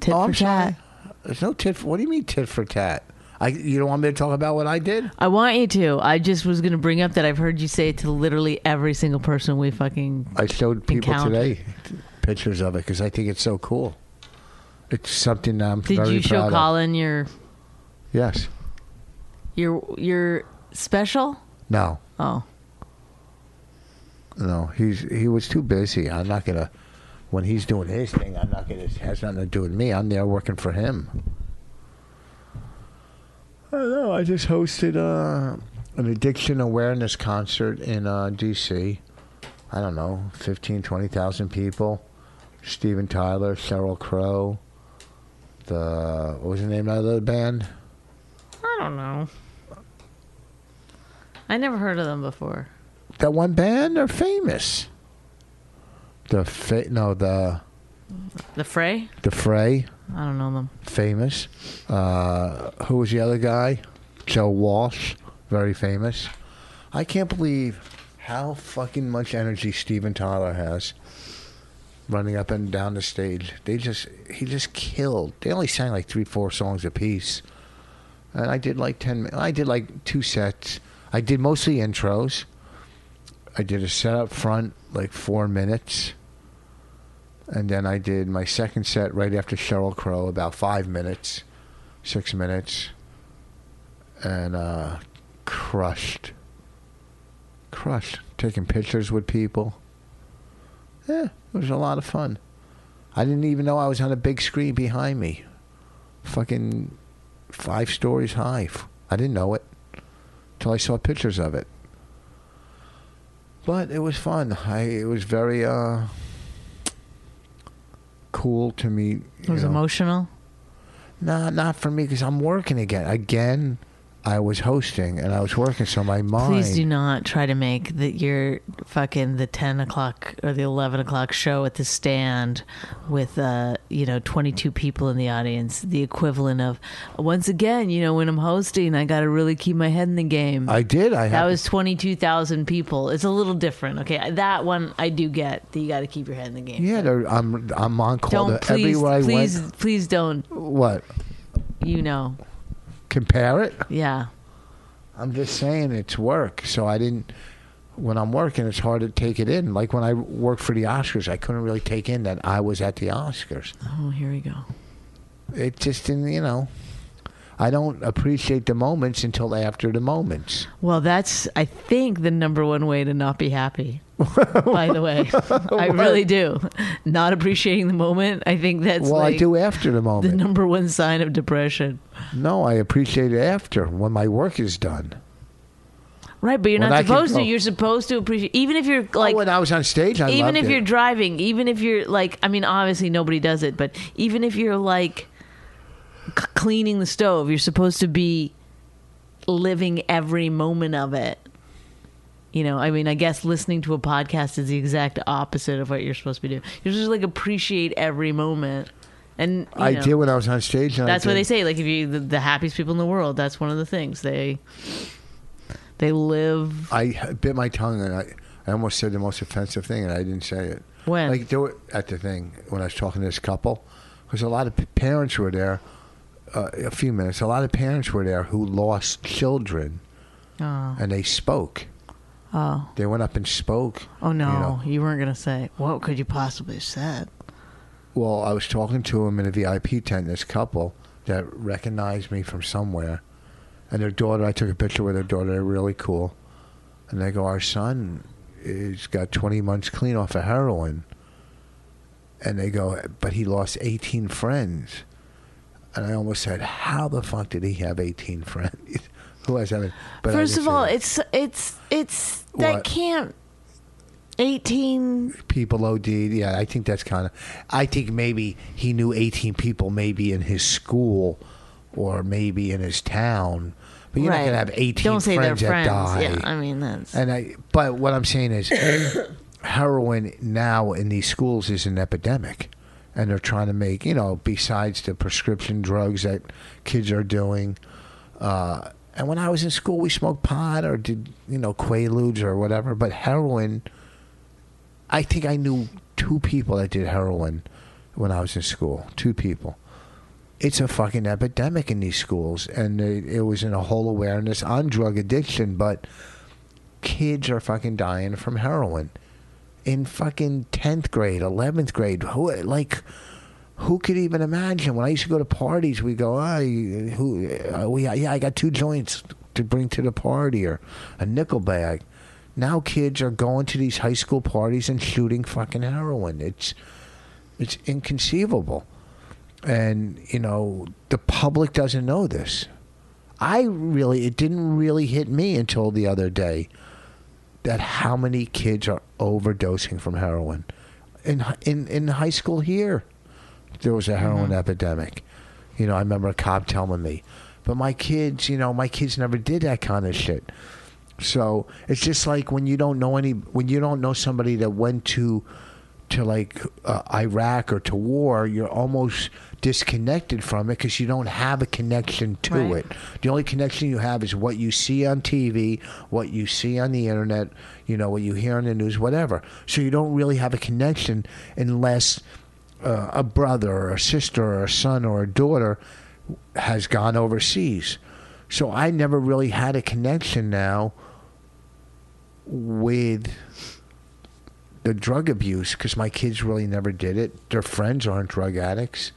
[SPEAKER 2] Tit
[SPEAKER 1] oh,
[SPEAKER 2] for
[SPEAKER 1] I'm sorry.
[SPEAKER 2] tat.
[SPEAKER 1] There's no tit. For, what do you mean tit for tat? I you don't want me to talk about what I did?
[SPEAKER 2] I want you to. I just was going to bring up that I've heard you say it to literally every single person we fucking.
[SPEAKER 1] I showed people
[SPEAKER 2] Encounter.
[SPEAKER 1] today pictures of it because I think it's so cool. It's something I'm
[SPEAKER 2] Did
[SPEAKER 1] very
[SPEAKER 2] you show
[SPEAKER 1] proud of.
[SPEAKER 2] Colin your
[SPEAKER 1] Yes.
[SPEAKER 2] your your special?
[SPEAKER 1] No.
[SPEAKER 2] Oh,
[SPEAKER 1] No, he's he was too busy. I'm not gonna. When he's doing his thing, I'm not gonna. It has nothing to do with me. I'm there working for him. I don't know. I just hosted uh, an addiction awareness concert in uh, D.C. I don't know, 15, 20,000 people. Steven Tyler, Sheryl Crow. The what was the name of the band?
[SPEAKER 2] I don't know. I never heard of them before.
[SPEAKER 1] That one band. They're famous. The fa- no the
[SPEAKER 2] The Fray?
[SPEAKER 1] the Fray.
[SPEAKER 2] I don't know them.
[SPEAKER 1] famous. Uh, who was the other guy? Joe Walsh, very famous. I can't believe how fucking much energy Steven Tyler has running up and down the stage. They just he just killed. They only sang like three, four songs apiece, and I did like ten. mi- I did like two sets. I did mostly intros. I did a set up front, like four minutes. And then I did my second set right after Sheryl Crow, about five minutes, six minutes, and uh, crushed. Crushed. Taking pictures with people. Yeah, it was a lot of fun. I didn't even know I was on a big screen behind me. Fucking five stories high. I didn't know it till I saw pictures of it. But it was fun. I it was very uh cool to meet.
[SPEAKER 2] It was
[SPEAKER 1] know,
[SPEAKER 2] emotional.
[SPEAKER 1] Nah, not for me because I'm working again. Again, I was hosting and I was working, so my mind.
[SPEAKER 2] Please do not try to make the your fucking the ten o'clock or the eleven o'clock show at the stand with uh you know twenty two people in the audience. The equivalent of once again, you know, when I'm hosting, I got to really keep my head in the game.
[SPEAKER 1] I did. I
[SPEAKER 2] that was twenty two thousand people. It's a little different. Okay, that one I do get. That you got to keep your head in the game.
[SPEAKER 1] Yeah, I'm I'm on call
[SPEAKER 2] Don't please,
[SPEAKER 1] everywhere I
[SPEAKER 2] please,
[SPEAKER 1] went.
[SPEAKER 2] please don't.
[SPEAKER 1] What?
[SPEAKER 2] You know,
[SPEAKER 1] Compare it?
[SPEAKER 2] yeah.
[SPEAKER 1] I'm just saying it's work. So I didn't. When I'm working, it's hard to take it in. Like when I worked for the Oscars, I couldn't really take in that I was at the Oscars.
[SPEAKER 2] Oh, here we go.
[SPEAKER 1] It just didn't, you know. I don't appreciate the moments until after the moments.
[SPEAKER 2] Well, that's I think the number one way to not be happy. by the way, I really do. Not appreciating the moment. I think that's
[SPEAKER 1] well,
[SPEAKER 2] like
[SPEAKER 1] I do after the moment.
[SPEAKER 2] the number one sign of depression.
[SPEAKER 1] no, I appreciate it after when my work is done.
[SPEAKER 2] Right, but you're
[SPEAKER 1] When
[SPEAKER 2] not
[SPEAKER 1] I can
[SPEAKER 2] supposed to.
[SPEAKER 1] go-
[SPEAKER 2] You're supposed to appreciate, even if you're oh,
[SPEAKER 1] Like
[SPEAKER 2] like,
[SPEAKER 1] oh, when I was on stage, I
[SPEAKER 2] even if
[SPEAKER 1] it.
[SPEAKER 2] you're driving, even if you're like, I mean, obviously nobody does it, but even if you're like c- cleaning the stove, you're supposed to be living every moment of it. You know, I mean, I guess listening to a podcast is the exact opposite of what you're supposed to be doing. You're just like appreciate every moment. And
[SPEAKER 1] I
[SPEAKER 2] know,
[SPEAKER 1] did when I was on stage.
[SPEAKER 2] That's what they say. Like if you the, the happiest people in the world, that's one of the things they they live.
[SPEAKER 1] I bit my tongue and I, I almost said the most offensive thing and I didn't say it.
[SPEAKER 2] When?
[SPEAKER 1] Like do it at the thing when I was talking to this couple, because a lot of parents were there. Uh, a few minutes. A lot of parents were there who lost children,
[SPEAKER 2] Oh,
[SPEAKER 1] and they spoke.
[SPEAKER 2] oh,
[SPEAKER 1] They went up and spoke.
[SPEAKER 2] oh no!
[SPEAKER 1] you know.
[SPEAKER 2] You, weren't gonna say. What could you possibly have said?
[SPEAKER 1] Well, I was talking to him in a VIP tent. This couple that recognized me from somewhere, and their daughter. I took a picture with their daughter. They're really cool, and they go, "Our son is got 20 months clean off of heroin." And they go, "But he lost 18 friends." And I almost said, "How the fuck did he have 18 friends? Who has that?" But
[SPEAKER 2] First of all, it's it's it's that
[SPEAKER 1] What?
[SPEAKER 2] can't. Eighteen.
[SPEAKER 1] people OD'd. Yeah, I think that's kind of. I think maybe he knew 18 people, maybe in his school, or maybe in his town. But you're not gonna have 18
[SPEAKER 2] Don't say
[SPEAKER 1] friends
[SPEAKER 2] they're
[SPEAKER 1] that die.
[SPEAKER 2] Yeah, I mean that's.
[SPEAKER 1] and I. But what I'm saying is, heroin now in these schools is an epidemic, and they're trying to make you know besides the prescription drugs that kids are doing. Uh, and when I was in school, we smoked pot or did you know quaaludes or whatever. But heroin, I think I knew two people that did heroin when I was in school. Two people. It's a fucking epidemic in these schools, and it, it was in a whole awareness on drug addiction. But kids are fucking dying from heroin in fucking tenth grade, eleventh grade. Who like? Who could even imagine? When I used to go to parties, we go, "Ah, you- who? Uh, we yeah, I got two joints to bring to the party, or a nickel bag." Now kids are going to these high school parties and shooting fucking heroin. It's it's inconceivable, and you know the public doesn't know this. I really, it didn't really hit me until the other day that how many kids are overdosing from heroin in in in high school here. There was a heroin epidemic. You know, I remember a cop telling me, but my kids, you know, my kids never did that kind of shit. So it's just like when you don't know any, when you don't know somebody that went to, to like uh, Iraq or to war, you're almost disconnected from it because you don't have a connection to
[SPEAKER 2] Right.
[SPEAKER 1] it. The only connection you have is what you see on TV, what you see on the internet, you know, what you hear on the news, whatever. So you don't really have a connection unless uh, a brother or a sister or a son or a daughter has gone overseas. So I never really had a connection now with the drug abuse because my kids really never did it. Their friends aren't drug addicts.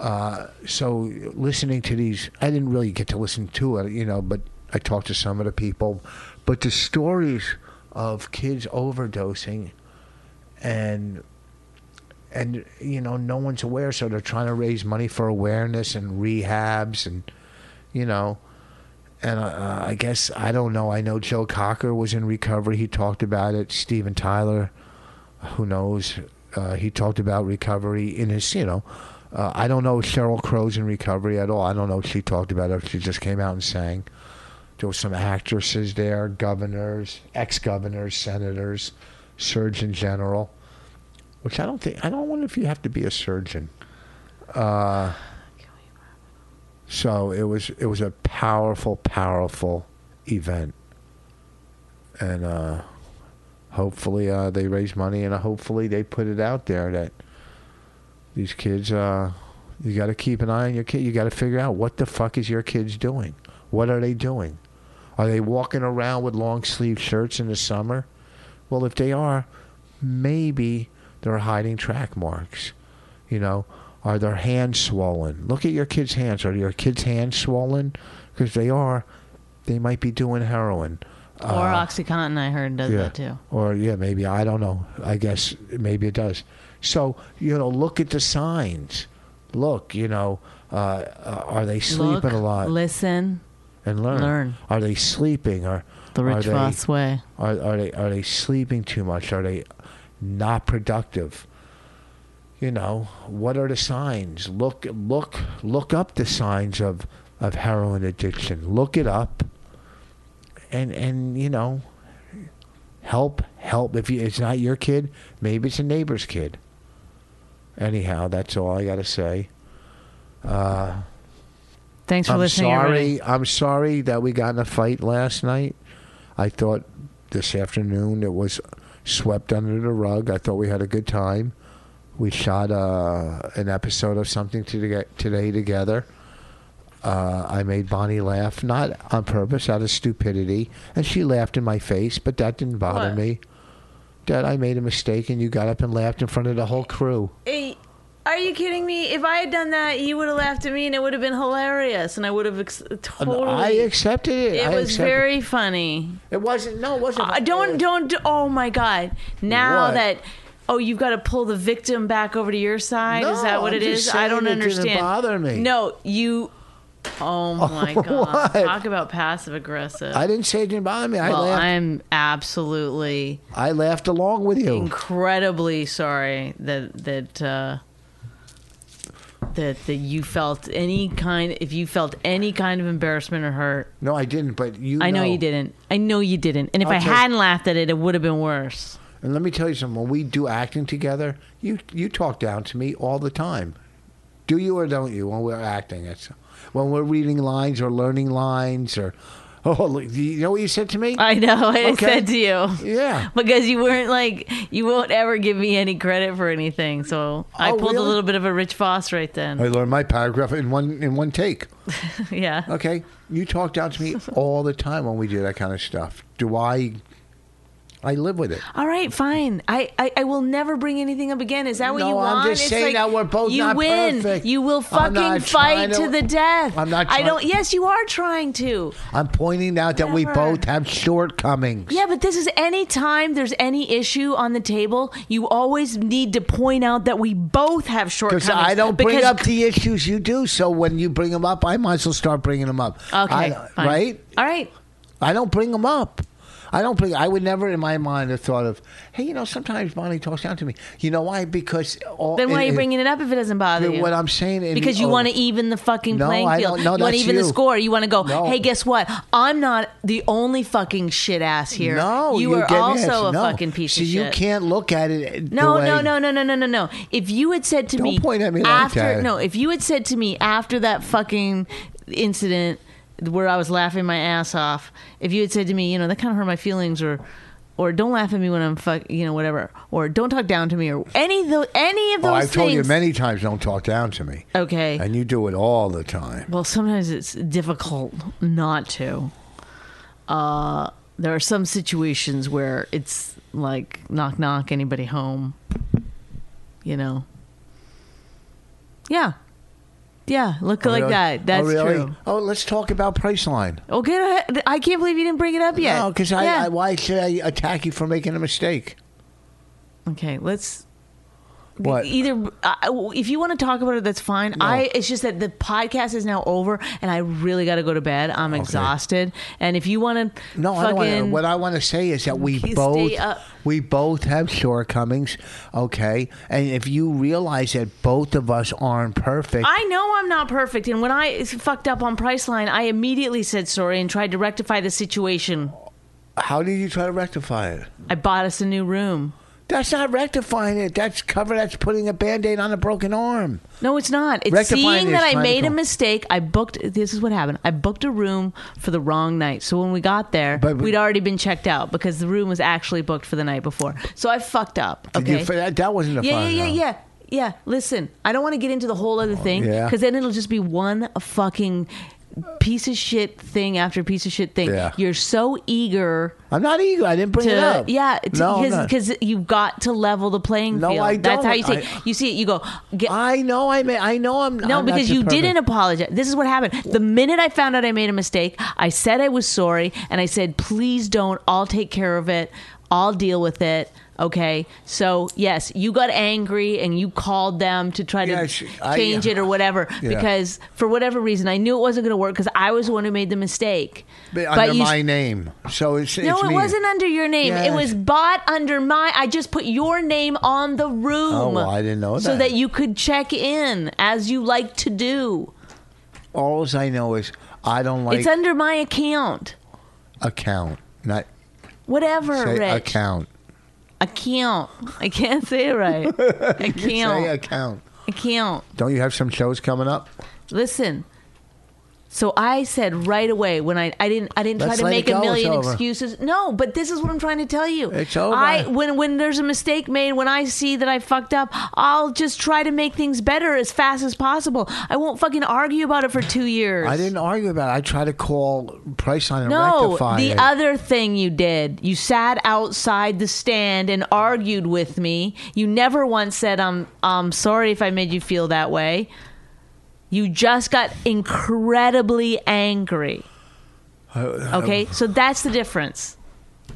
[SPEAKER 1] Uh, so listening to these, I didn't really get to listen to it, you know, but I talked to some of the people. But the stories of kids overdosing and and you know no one's aware so they're trying to raise money for awareness and rehabs and you know and uh, i guess i don't know i know joe cocker was in recovery he talked about it steven tyler who knows uh, he talked about recovery in his you know uh, i don't know sheryl crow's in recovery at all. I don't know if she talked about it she just came out and sang. There were some actresses there governors ex-governors senators surgeon general which I don't think I don't wonder if you have to be a surgeon. Uh, so it was it was a powerful, powerful event, and uh, hopefully uh, they raise money and hopefully they put it out there that these kids. Uh, you got to keep an eye on your kid. You got to figure out what the fuck is your kids doing. What are they doing? Are they walking around with long sleeve shirts in the summer? Well, if they are, maybe they're hiding track marks. You know, are their hands swollen? Look at your kids' hands. Are your kids' hands swollen? Because they are, they might be doing heroin.
[SPEAKER 2] or
[SPEAKER 1] Uh,
[SPEAKER 2] OxyContin, I heard does
[SPEAKER 1] yeah.
[SPEAKER 2] that too.
[SPEAKER 1] Or yeah, maybe I don't know. I guess maybe it does. So you know, look at the signs. Look, you know, uh, uh, are they sleeping
[SPEAKER 2] Look,
[SPEAKER 1] a lot
[SPEAKER 2] Listen,
[SPEAKER 1] and learn?
[SPEAKER 2] learn.
[SPEAKER 1] Are they sleeping? Or
[SPEAKER 2] the
[SPEAKER 1] are
[SPEAKER 2] Rich
[SPEAKER 1] they,
[SPEAKER 2] Ross way.
[SPEAKER 1] are, are they are they sleeping too much? Are they not productive? You know, what are the signs? Look look look up the signs of, of heroin addiction. Look it up and and you know, help, help. If you, it's not your kid, maybe it's a neighbor's kid. Anyhow, that's all I got to say.
[SPEAKER 2] Uh, Thanks for
[SPEAKER 1] I'm
[SPEAKER 2] listening. everybody.
[SPEAKER 1] sorry. I'm sorry that we got in a fight last night. I thought this afternoon it was swept under the rug. I thought we had a good time. We shot uh, an episode of something to today together. Uh, I made Bonnie laugh, not on purpose, out of stupidity, and she laughed in my face. But that didn't bother
[SPEAKER 2] What?
[SPEAKER 1] me. Dad, I made a mistake, and you got up and laughed in front of the whole crew.
[SPEAKER 2] Hey, are you kidding me? If I had done that, you would have laughed at me, and it would have been hilarious, and I would have ex- totally.
[SPEAKER 1] I accepted it.
[SPEAKER 2] it
[SPEAKER 1] I
[SPEAKER 2] was
[SPEAKER 1] accepted-
[SPEAKER 2] very funny.
[SPEAKER 1] It wasn't. No, it wasn't.
[SPEAKER 2] Uh, don't don't oh my god now
[SPEAKER 1] What?
[SPEAKER 2] that oh you've got to pull the victim back over to your side is
[SPEAKER 1] No,
[SPEAKER 2] that what
[SPEAKER 1] I'm
[SPEAKER 2] it
[SPEAKER 1] just
[SPEAKER 2] is i don't
[SPEAKER 1] it didn't
[SPEAKER 2] understand
[SPEAKER 1] bother me.
[SPEAKER 2] no you oh my god
[SPEAKER 1] What?
[SPEAKER 2] talk about passive aggressive
[SPEAKER 1] I didn't say it didn't bother me. I
[SPEAKER 2] well
[SPEAKER 1] laughed.
[SPEAKER 2] i'm absolutely
[SPEAKER 1] I laughed along with you.
[SPEAKER 2] incredibly sorry that that uh that that you felt any kind if you felt any kind of embarrassment or hurt
[SPEAKER 1] No, I didn't. But you.
[SPEAKER 2] i know you didn't i know you didn't and if
[SPEAKER 1] I'll
[SPEAKER 2] i hadn't laughed at it it would have been worse
[SPEAKER 1] And let me tell you something. When we do acting together, you you talk down to me all the time. Do you or don't you? When we're acting, it's when we're reading lines or learning lines or. Oh, you know what you said to me?
[SPEAKER 2] I know. I
[SPEAKER 1] Okay.
[SPEAKER 2] said to you.
[SPEAKER 1] Yeah.
[SPEAKER 2] Because you weren't like you won't ever give me any credit for anything. So I
[SPEAKER 1] Oh,
[SPEAKER 2] pulled a little bit of a Rich Vos right then.
[SPEAKER 1] I learned my paragraph in one in one take.
[SPEAKER 2] yeah.
[SPEAKER 1] Okay, you talk down to me all the time when we do that kind of stuff. Do I? I live with it.
[SPEAKER 2] All right, fine. I, I, I will never bring anything up again. Is that what
[SPEAKER 1] No,
[SPEAKER 2] you want?
[SPEAKER 1] I'm just
[SPEAKER 2] It's
[SPEAKER 1] saying
[SPEAKER 2] like,
[SPEAKER 1] that we're both
[SPEAKER 2] you
[SPEAKER 1] not
[SPEAKER 2] win.
[SPEAKER 1] perfect.
[SPEAKER 2] You will fucking fight to,
[SPEAKER 1] to-
[SPEAKER 2] the death.
[SPEAKER 1] I'm not
[SPEAKER 2] I don't. Yes, you are trying to.
[SPEAKER 1] I'm pointing out that we both have shortcomings.
[SPEAKER 2] Yeah, but this is any time there's any issue on the table, you always need to point out that we both have shortcomings.
[SPEAKER 1] Because I don't bring up the issues you do, so when you bring them up, I might as well start bringing them up.
[SPEAKER 2] Okay,
[SPEAKER 1] I-
[SPEAKER 2] fine.
[SPEAKER 1] right?
[SPEAKER 2] All right.
[SPEAKER 1] I don't bring them up. I don't believe I would never, in my mind, have thought of, hey, you know, sometimes Bonnie talks down to me. You know why? Because all,
[SPEAKER 2] Then why are you
[SPEAKER 1] it-
[SPEAKER 2] bring it up if it doesn't bother you?
[SPEAKER 1] What I'm saying, in
[SPEAKER 2] because you
[SPEAKER 1] oh,
[SPEAKER 2] want to even the fucking
[SPEAKER 1] No,
[SPEAKER 2] playing field.
[SPEAKER 1] no,
[SPEAKER 2] you want to even the score. You want to go,
[SPEAKER 1] No.
[SPEAKER 2] hey, guess what? I'm not the only fucking shit ass here.
[SPEAKER 1] No,
[SPEAKER 2] you, are also a fucking piece
[SPEAKER 1] See,
[SPEAKER 2] of shit.
[SPEAKER 1] So you can't look at it.
[SPEAKER 2] No,
[SPEAKER 1] way,
[SPEAKER 2] no, no, no, no, no, no, no. If you had said to
[SPEAKER 1] Don't
[SPEAKER 2] me
[SPEAKER 1] point at me like
[SPEAKER 2] after
[SPEAKER 1] that.
[SPEAKER 2] no, if you had said to me after that fucking incident where I was laughing my ass off, if you had said to me, you know, that kind of hurt my feelings, or or don't laugh at me when I'm fuck, you know, whatever, or don't talk down to me, or any of those, any of those
[SPEAKER 1] Oh, I've
[SPEAKER 2] things.
[SPEAKER 1] told you many times, don't talk down to me,
[SPEAKER 2] Okay.
[SPEAKER 1] and you do it all the time.
[SPEAKER 2] Well, sometimes it's difficult not to. Uh, there are some situations where it's like knock knock, anybody home. You know. Yeah. Yeah, look like
[SPEAKER 1] really?
[SPEAKER 2] that. That's
[SPEAKER 1] oh, really?
[SPEAKER 2] true.
[SPEAKER 1] Oh, let's talk about Priceline.
[SPEAKER 2] Okay, I can't believe you didn't bring it up yet.
[SPEAKER 1] No, because I,
[SPEAKER 2] Yeah.
[SPEAKER 1] I, why should I attack you for making a mistake?
[SPEAKER 2] okay, let's
[SPEAKER 1] What?
[SPEAKER 2] Either uh, if you want to talk about it, that's fine. I it's just that the podcast is now over, and I really got to go to bed. I'm exhausted, and if you want to,
[SPEAKER 1] No, I don't want to. What I want to say is that we both we both have shortcomings, okay? And if you realize that both of us aren't perfect,
[SPEAKER 2] I know I'm not perfect, and when I fucked up on Priceline, I immediately said sorry and tried to rectify the situation.
[SPEAKER 1] how did you try to rectify it?
[SPEAKER 2] I bought us a new room.
[SPEAKER 1] That's not rectifying it. That's cover. That's putting a band-aid on a broken arm.
[SPEAKER 2] No, it's not. It's
[SPEAKER 1] Rectifying
[SPEAKER 2] seeing that I made a mistake. I booked. This is what happened. I booked a room for the wrong night. So when we got there,
[SPEAKER 1] But- but-
[SPEAKER 2] we'd already been checked out because the room was actually booked for the night before. So I fucked up.
[SPEAKER 1] Did you
[SPEAKER 2] Okay.
[SPEAKER 1] fi- that, that wasn't a
[SPEAKER 2] yeah, yeah, yeah, yeah. Yeah, listen, I don't want to get into the whole other oh, thing
[SPEAKER 1] yeah.
[SPEAKER 2] because then it'll just be one fucking piece of shit thing after piece of shit thing.
[SPEAKER 1] Yeah.
[SPEAKER 2] You're so eager
[SPEAKER 1] I'm not eager. I didn't bring it up.
[SPEAKER 2] yeah
[SPEAKER 1] no,
[SPEAKER 2] because you've got to level the playing
[SPEAKER 1] No,
[SPEAKER 2] field.
[SPEAKER 1] I
[SPEAKER 2] That's how you say.
[SPEAKER 1] I-
[SPEAKER 2] you see it. You go. Get,
[SPEAKER 1] I know. I may, I know. I'm
[SPEAKER 2] no,
[SPEAKER 1] I'm
[SPEAKER 2] because you
[SPEAKER 1] perfect-
[SPEAKER 2] didn't apologize. This is what happened. The minute I found out I made a mistake, I said I was sorry and I said, please don't. I'll take care of it. I'll deal with it. Okay. So, yes, you got angry and you called them to try to
[SPEAKER 1] Yes, I-
[SPEAKER 2] change it or uh, whatever
[SPEAKER 1] Yeah.
[SPEAKER 2] because for whatever reason, I knew it wasn't going to work because I was the one who made the mistake.
[SPEAKER 1] But under
[SPEAKER 2] you
[SPEAKER 1] my name. So it's
[SPEAKER 2] no,
[SPEAKER 1] it's
[SPEAKER 2] it
[SPEAKER 1] me.
[SPEAKER 2] wasn't under your name. It was bought under my. I just put your name on the room.
[SPEAKER 1] Oh, well, I didn't know that.
[SPEAKER 2] So
[SPEAKER 1] that.
[SPEAKER 2] that you could check in as you like to do.
[SPEAKER 1] All I know is I don't like
[SPEAKER 2] it's under my account.
[SPEAKER 1] account. Not
[SPEAKER 2] Whatever,
[SPEAKER 1] Say
[SPEAKER 2] Rich.
[SPEAKER 1] account.
[SPEAKER 2] Account. I can't say it right. I can't.
[SPEAKER 1] Say
[SPEAKER 2] Account.
[SPEAKER 1] account.
[SPEAKER 2] Account.
[SPEAKER 1] Don't you have some shows coming up?
[SPEAKER 2] Listen. So I said right away when I I didn't I didn't try
[SPEAKER 1] Let's
[SPEAKER 2] to make a million excuses. No, but this is what I'm trying to tell you.
[SPEAKER 1] It's over.
[SPEAKER 2] I when when there's a mistake made, when I see that I fucked up, I'll just try to make things better as fast as possible. I won't fucking argue about it for 2 years.
[SPEAKER 1] I didn't argue about it. I tried to call Priceline and
[SPEAKER 2] No,
[SPEAKER 1] rectify
[SPEAKER 2] the
[SPEAKER 1] it.
[SPEAKER 2] other thing you did, you sat outside the stand and argued with me. You never once said, "I'm, I'm sorry if I made you feel that way." You just got incredibly angry. Okay, so that's the difference.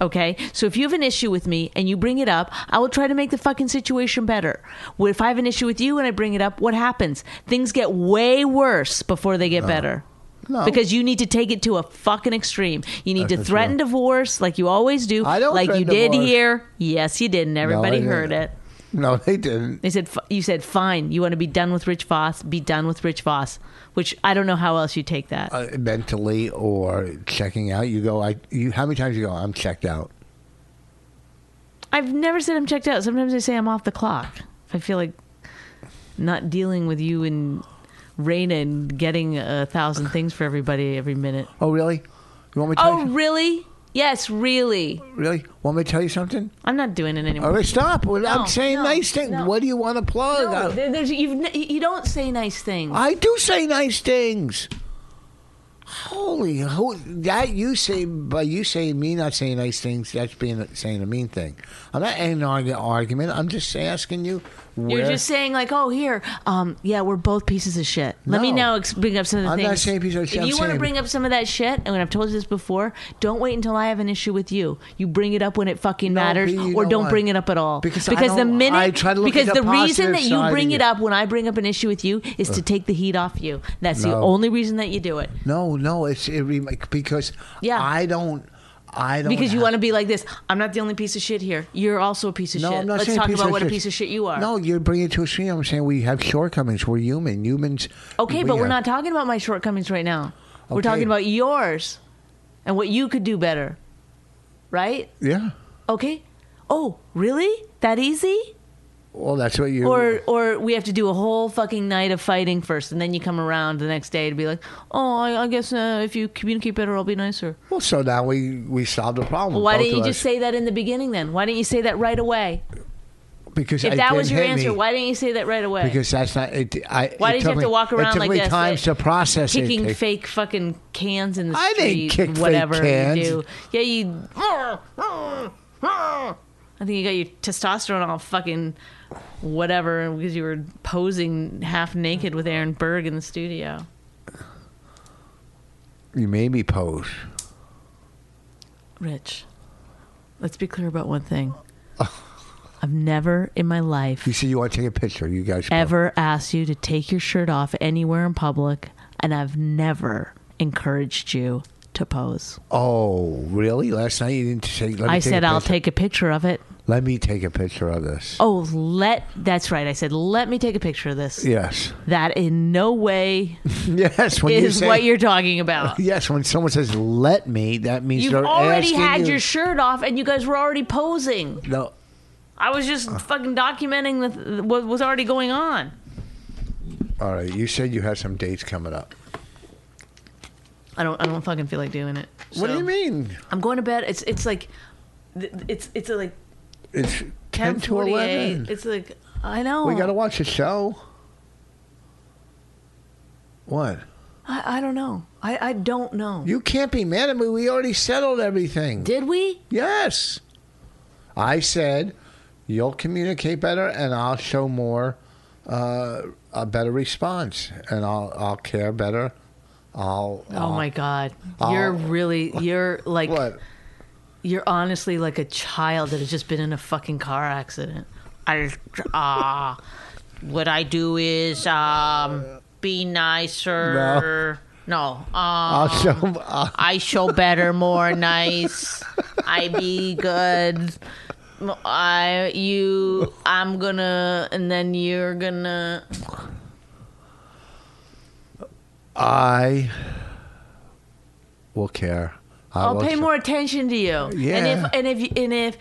[SPEAKER 2] Okay, so if you have an issue with me and you bring it up, I will try to make the fucking situation better. If I have an issue with you and I bring it up, what happens? Things get way worse before they get better.
[SPEAKER 1] No.
[SPEAKER 2] Because you need to take it to a fucking extreme. You need
[SPEAKER 1] That's
[SPEAKER 2] to threaten divorce like you always do.
[SPEAKER 1] I don't
[SPEAKER 2] like you
[SPEAKER 1] threaten
[SPEAKER 2] did here. Yes, you did, and everybody
[SPEAKER 1] didn't.
[SPEAKER 2] heard it.
[SPEAKER 1] No, they didn't.
[SPEAKER 2] They said you said fine. You want to be done with Rich Vos? Be done with Rich Vos. Which I don't know how else you take that.
[SPEAKER 1] Uh, mentally or checking out, you go. I. You. How many times you go? I'm checked out.
[SPEAKER 2] I've never said I'm checked out. Sometimes I say I'm off the clock. If I feel like not dealing with you and Raina and getting a thousand things for everybody every minute.
[SPEAKER 1] Oh, really? You want me to?
[SPEAKER 2] Oh, really? Yes, really.
[SPEAKER 1] really? Want me to tell you something?
[SPEAKER 2] I'm not doing it anymore.
[SPEAKER 1] All right, stop. Well,
[SPEAKER 2] No,
[SPEAKER 1] I'm saying
[SPEAKER 2] no,
[SPEAKER 1] nice things.
[SPEAKER 2] no.
[SPEAKER 1] What do you want to plug?
[SPEAKER 2] No,
[SPEAKER 1] I-
[SPEAKER 2] there- there's, you've, n- you don't say nice things.
[SPEAKER 1] I do say nice things. Holy, who, that you say, but you say me not saying nice things. That's being saying a mean thing. I'm not an argu- argument. I'm just asking you. Where,
[SPEAKER 2] You're just saying like, oh, here, um, yeah, we're both pieces of shit. Let me
[SPEAKER 1] No.
[SPEAKER 2] now ex- bring up some of the
[SPEAKER 1] I'm
[SPEAKER 2] things.
[SPEAKER 1] not saying pieces of shit,
[SPEAKER 2] If
[SPEAKER 1] I'm
[SPEAKER 2] you want to bring up some of that shit, and I've told you this before, don't wait until I have an issue with you. You bring it up when it fucking
[SPEAKER 1] No,
[SPEAKER 2] matters, or don't bring it up at all.
[SPEAKER 1] Because
[SPEAKER 2] because the minute
[SPEAKER 1] I try to look
[SPEAKER 2] because
[SPEAKER 1] at
[SPEAKER 2] the,
[SPEAKER 1] the
[SPEAKER 2] reason that you bring it up when I bring up an issue with you is to take the heat off you. That's the only reason that you do it.
[SPEAKER 1] no, no. It's it, because
[SPEAKER 2] Yeah.
[SPEAKER 1] I don't. I don't
[SPEAKER 2] Because you want to be like this. I'm not the only piece of shit here. You're also a piece of
[SPEAKER 1] No,
[SPEAKER 2] shit.
[SPEAKER 1] I'm not
[SPEAKER 2] Let's
[SPEAKER 1] saying
[SPEAKER 2] talk
[SPEAKER 1] piece
[SPEAKER 2] about
[SPEAKER 1] of
[SPEAKER 2] what a
[SPEAKER 1] shit.
[SPEAKER 2] piece of shit you are.
[SPEAKER 1] No, you're bringing it to a extreme. I'm saying we have shortcomings. We're human. Humans.
[SPEAKER 2] Okay, but we're
[SPEAKER 1] have-
[SPEAKER 2] not talking about my shortcomings right now. We're
[SPEAKER 1] Okay.
[SPEAKER 2] talking about yours and what you could do better. Right?
[SPEAKER 1] Yeah.
[SPEAKER 2] Okay. Oh, really? That easy?
[SPEAKER 1] Well, that's what you.
[SPEAKER 2] Or or we have to do a whole fucking night of fighting first, and then you come around the next day to be like, oh, I, I guess uh, if you communicate better, I'll be nicer.
[SPEAKER 1] well, so now we we solved the problem.
[SPEAKER 2] Why didn't you just say that in the beginning then? Why didn't you say that right away?
[SPEAKER 1] Because
[SPEAKER 2] If that was your answer,
[SPEAKER 1] me.
[SPEAKER 2] why didn't you say that right away?
[SPEAKER 1] Because that's not. It, I,
[SPEAKER 2] Why
[SPEAKER 1] it
[SPEAKER 2] did you have to walk around
[SPEAKER 1] it took
[SPEAKER 2] like
[SPEAKER 1] me
[SPEAKER 2] this?
[SPEAKER 1] times to process
[SPEAKER 2] kicking
[SPEAKER 1] it.
[SPEAKER 2] fake fucking cans in the
[SPEAKER 1] I
[SPEAKER 2] street,
[SPEAKER 1] didn't kick fake
[SPEAKER 2] whatever
[SPEAKER 1] cans.
[SPEAKER 2] you do. Yeah, you. I think you got your testosterone all fucking whatever because you were posing half naked with Aaron Berg in the studio.
[SPEAKER 1] You made me pose.
[SPEAKER 2] Rich, let's be clear about one thing. I've never in my life
[SPEAKER 1] You said you want to take a picture. You guys
[SPEAKER 2] ever asked you to take your shirt off anywhere in public, and I've never encouraged you to pose.
[SPEAKER 1] Oh, really? Last night you didn't say. Let me
[SPEAKER 2] I said I'll
[SPEAKER 1] picture.
[SPEAKER 2] take a picture of it.
[SPEAKER 1] Let me take a picture of this.
[SPEAKER 2] Oh, let that's right. I said let me take a picture of this.
[SPEAKER 1] Yes.
[SPEAKER 2] That in no way
[SPEAKER 1] Yes. When you
[SPEAKER 2] is
[SPEAKER 1] say,
[SPEAKER 2] what you're talking about.
[SPEAKER 1] Yes. When someone says "let me," that means
[SPEAKER 2] You've already had
[SPEAKER 1] you-
[SPEAKER 2] your shirt off, and you guys were already posing.
[SPEAKER 1] No.
[SPEAKER 2] I was just uh. fucking documenting the, what was already going on.
[SPEAKER 1] All right. You said you had some dates coming up.
[SPEAKER 2] I don't. I don't fucking feel like doing it.
[SPEAKER 1] What do you mean?
[SPEAKER 2] I'm going to bed. It's it's like, it's it's like
[SPEAKER 1] It's ten to eleven.
[SPEAKER 2] It's like I know.
[SPEAKER 1] We got to watch a show. What?
[SPEAKER 2] I, I don't know. I I don't know.
[SPEAKER 1] You can't be mad at me. We already settled everything.
[SPEAKER 2] Did we?
[SPEAKER 1] Yes. I said you'll communicate better and I'll show more uh, a better response and I'll I'll care better. I'll
[SPEAKER 2] Oh my god.
[SPEAKER 1] I'll-
[SPEAKER 2] You're really you're like
[SPEAKER 1] what?
[SPEAKER 2] You're honestly like a child that has just been in a fucking car accident. I uh what I do is um be nicer. No. Um
[SPEAKER 1] I'll show uh,
[SPEAKER 2] I show better, more nice. I be good. I you I'm gonna and then you're gonna
[SPEAKER 1] I will care. I
[SPEAKER 2] I'll pay
[SPEAKER 1] try-
[SPEAKER 2] more attention to you.
[SPEAKER 1] Yeah.
[SPEAKER 2] And if and if you- and if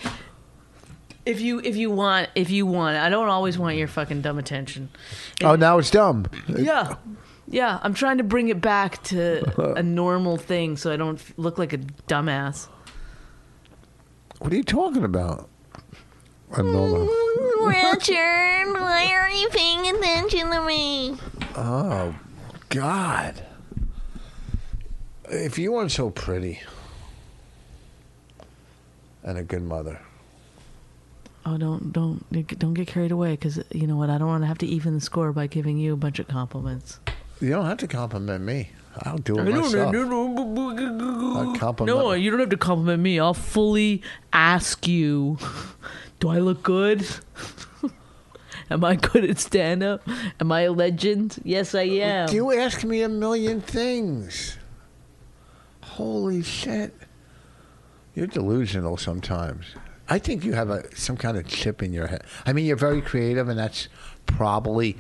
[SPEAKER 2] if you if you want if you want I don't always want your fucking dumb attention.
[SPEAKER 1] Oh, now it's dumb.
[SPEAKER 2] Yeah. Yeah, I'm trying to bring it back to a normal thing so I don't look like a dumbass.
[SPEAKER 1] What are you talking about? A normal.
[SPEAKER 3] Mm, Richard, why aren't you paying attention to me?
[SPEAKER 1] Oh, God. If you weren't so pretty and a good mother.
[SPEAKER 2] Oh, don't don't don't get carried away because you know what? I don't want to have to even the score by giving you a bunch of compliments.
[SPEAKER 1] You don't have to compliment me. I'll do it myself. I'll compliment
[SPEAKER 2] No, you don't have to compliment me. I'll fully ask you, do I look good? Am I good at stand up? Am I a legend? Yes, I am.
[SPEAKER 1] You ask me a million things. Holy shit. You're delusional sometimes. I think you have a some kind of chip in your head. I mean, you're very creative, and that's probably.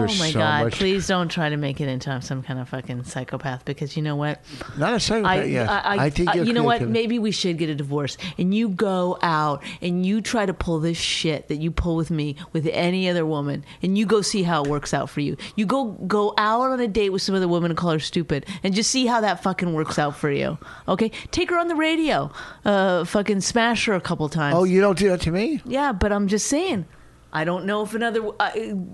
[SPEAKER 2] Oh my
[SPEAKER 1] so
[SPEAKER 2] God.
[SPEAKER 1] much-
[SPEAKER 2] Please don't try to make it into some kind of fucking psychopath because you know what?
[SPEAKER 1] Not a psychopath.
[SPEAKER 2] I,
[SPEAKER 1] yes.
[SPEAKER 2] I, I,
[SPEAKER 1] think
[SPEAKER 2] I-
[SPEAKER 1] you're
[SPEAKER 2] you know what? Maybe we should get a divorce, and you go out and you try to pull this shit that you pull with me with any other woman, and you go see how it works out for you. You go go out on a date with some other woman and call her stupid, and just see how that fucking works out for you. Okay, take her on the radio, uh, fucking smash her a couple times.
[SPEAKER 1] Oh, you don't do that to me?
[SPEAKER 2] Yeah, but I'm just saying. I don't know if another. Uh,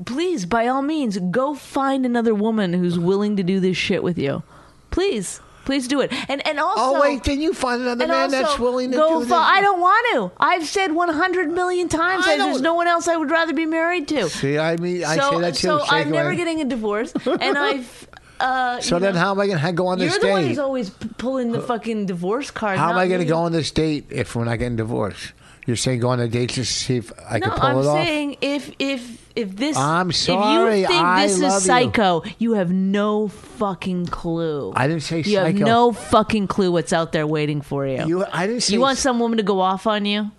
[SPEAKER 2] please, by all means, go find another woman who's willing to do this shit with you. Please, please do it. And and also.
[SPEAKER 1] Oh, wait, can you find another man that's willing to do this.
[SPEAKER 2] I don't want to. I've said 100 million times
[SPEAKER 1] I
[SPEAKER 2] that there's no one else I would rather be married to.
[SPEAKER 1] See, I mean, I
[SPEAKER 2] so
[SPEAKER 1] say that too.
[SPEAKER 2] so
[SPEAKER 1] Shake
[SPEAKER 2] I'm never getting a divorce, and I've. Uh,
[SPEAKER 1] So then,
[SPEAKER 2] know,
[SPEAKER 1] how am I going to go on this date?
[SPEAKER 2] You're the one who's always p- pulling the fucking divorce card.
[SPEAKER 1] How am I going to go on this date if we're not getting divorced? You're saying go on a date to see if I
[SPEAKER 2] No,
[SPEAKER 1] can pull
[SPEAKER 2] I'm
[SPEAKER 1] it off?
[SPEAKER 2] saying if if if this
[SPEAKER 1] I'm sorry, if
[SPEAKER 2] you think
[SPEAKER 1] I
[SPEAKER 2] this is psycho, you have no fucking clue.
[SPEAKER 1] I didn't say psycho.
[SPEAKER 2] you have no fucking clue what's out there waiting for you.
[SPEAKER 1] You, I didn't say.
[SPEAKER 2] You want some woman to go off on you?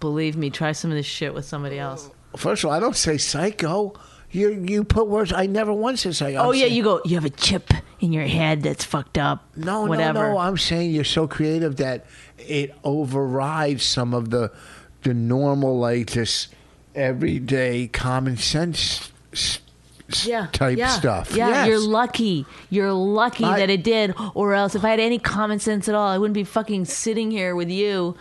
[SPEAKER 2] Believe me, try some of this shit with somebody else.
[SPEAKER 1] First of all, I don't say psycho. You you put words. I never once said psycho.
[SPEAKER 2] oh
[SPEAKER 1] I'm
[SPEAKER 2] yeah,
[SPEAKER 1] saying-
[SPEAKER 2] you go. You have a chip in your head that's fucked up.
[SPEAKER 1] No,
[SPEAKER 2] whatever.
[SPEAKER 1] no, no. I'm saying you're so creative that it overrides some of the the normal, like just everyday common sense s- s-
[SPEAKER 2] yeah,
[SPEAKER 1] type
[SPEAKER 2] yeah,
[SPEAKER 1] stuff.
[SPEAKER 2] Yeah,
[SPEAKER 1] Yes.
[SPEAKER 2] you're lucky. You're lucky
[SPEAKER 1] I-
[SPEAKER 2] that it did, or else if I had any common sense at all, I wouldn't be fucking sitting here with you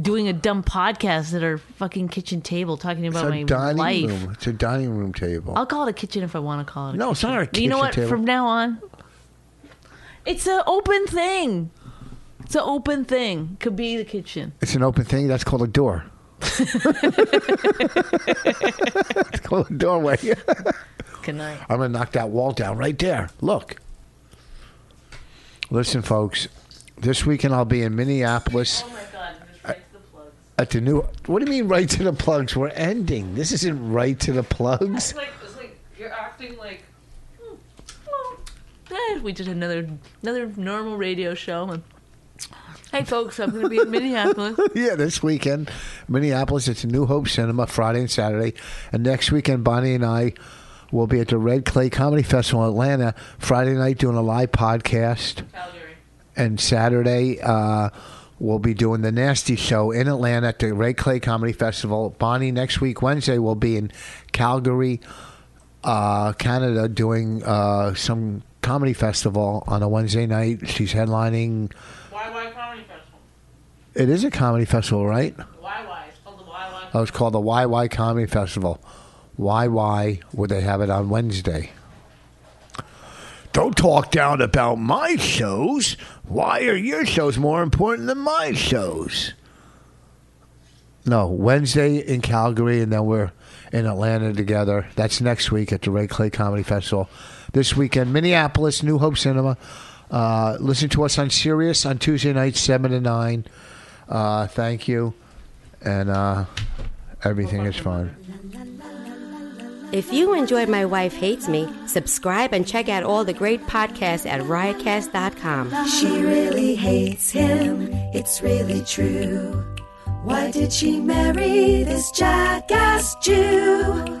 [SPEAKER 2] doing a dumb podcast at our fucking kitchen table talking
[SPEAKER 1] It's
[SPEAKER 2] about
[SPEAKER 1] a
[SPEAKER 2] my
[SPEAKER 1] dining
[SPEAKER 2] life.
[SPEAKER 1] room. It's a dining room table.
[SPEAKER 2] I'll call it a kitchen if I want to call it. A
[SPEAKER 1] No, it's
[SPEAKER 2] kitchen.
[SPEAKER 1] not a
[SPEAKER 2] You know what?
[SPEAKER 1] table.
[SPEAKER 2] From now on, it's an open thing. It's an open thing. Could be the kitchen.
[SPEAKER 1] It's an open thing. That's called a door. It's called a doorway.
[SPEAKER 2] Good night.
[SPEAKER 1] I'm gonna knock that wall down right there. Look. Listen, folks. This weekend I'll be in Minneapolis
[SPEAKER 2] Oh my god! Just right to the plugs.
[SPEAKER 1] at the new. What do you mean, right to the plugs? We're ending. This isn't right to the plugs.
[SPEAKER 2] like it's like you're acting like. hmm, well, eh, we did another another normal radio show. And, hey, folks, I'm going to be in Minneapolis.
[SPEAKER 1] yeah, this weekend, Minneapolis. It's a New Hope Cinema Friday and Saturday, and next weekend Bonnie and I will be at the Red Clay Comedy Festival in Atlanta Friday night doing a live podcast.
[SPEAKER 2] Calgary.
[SPEAKER 1] and Saturday uh, we'll be doing the Nasty Show in Atlanta at the Red Clay Comedy Festival. Bonnie next week Wednesday will be in Calgary, uh, Canada, doing uh, some comedy festival on a Wednesday night. She's headlining.
[SPEAKER 2] YY Comedy Festival.
[SPEAKER 1] It is a comedy festival, right?
[SPEAKER 2] YY. It's called the YY.
[SPEAKER 1] Oh, it's called the YY Comedy Festival. YY, would they have it on Wednesday. Don't talk down about my shows. Why are your shows more important than my shows? No, Wednesday in Calgary, and then we're in Atlanta together. That's next week at the Red Clay Comedy Festival. This weekend, Minneapolis, New Hope Cinema. Uh, listen to us on Sirius on Tuesday nights, 7 to 9. Uh, thank you. And uh, everything is fine.
[SPEAKER 4] If you enjoyed My Wife Hates Me, subscribe and check out all the great podcasts at riotcast.com.
[SPEAKER 5] She really hates him, it's really true. Why did she marry this jackass Jew?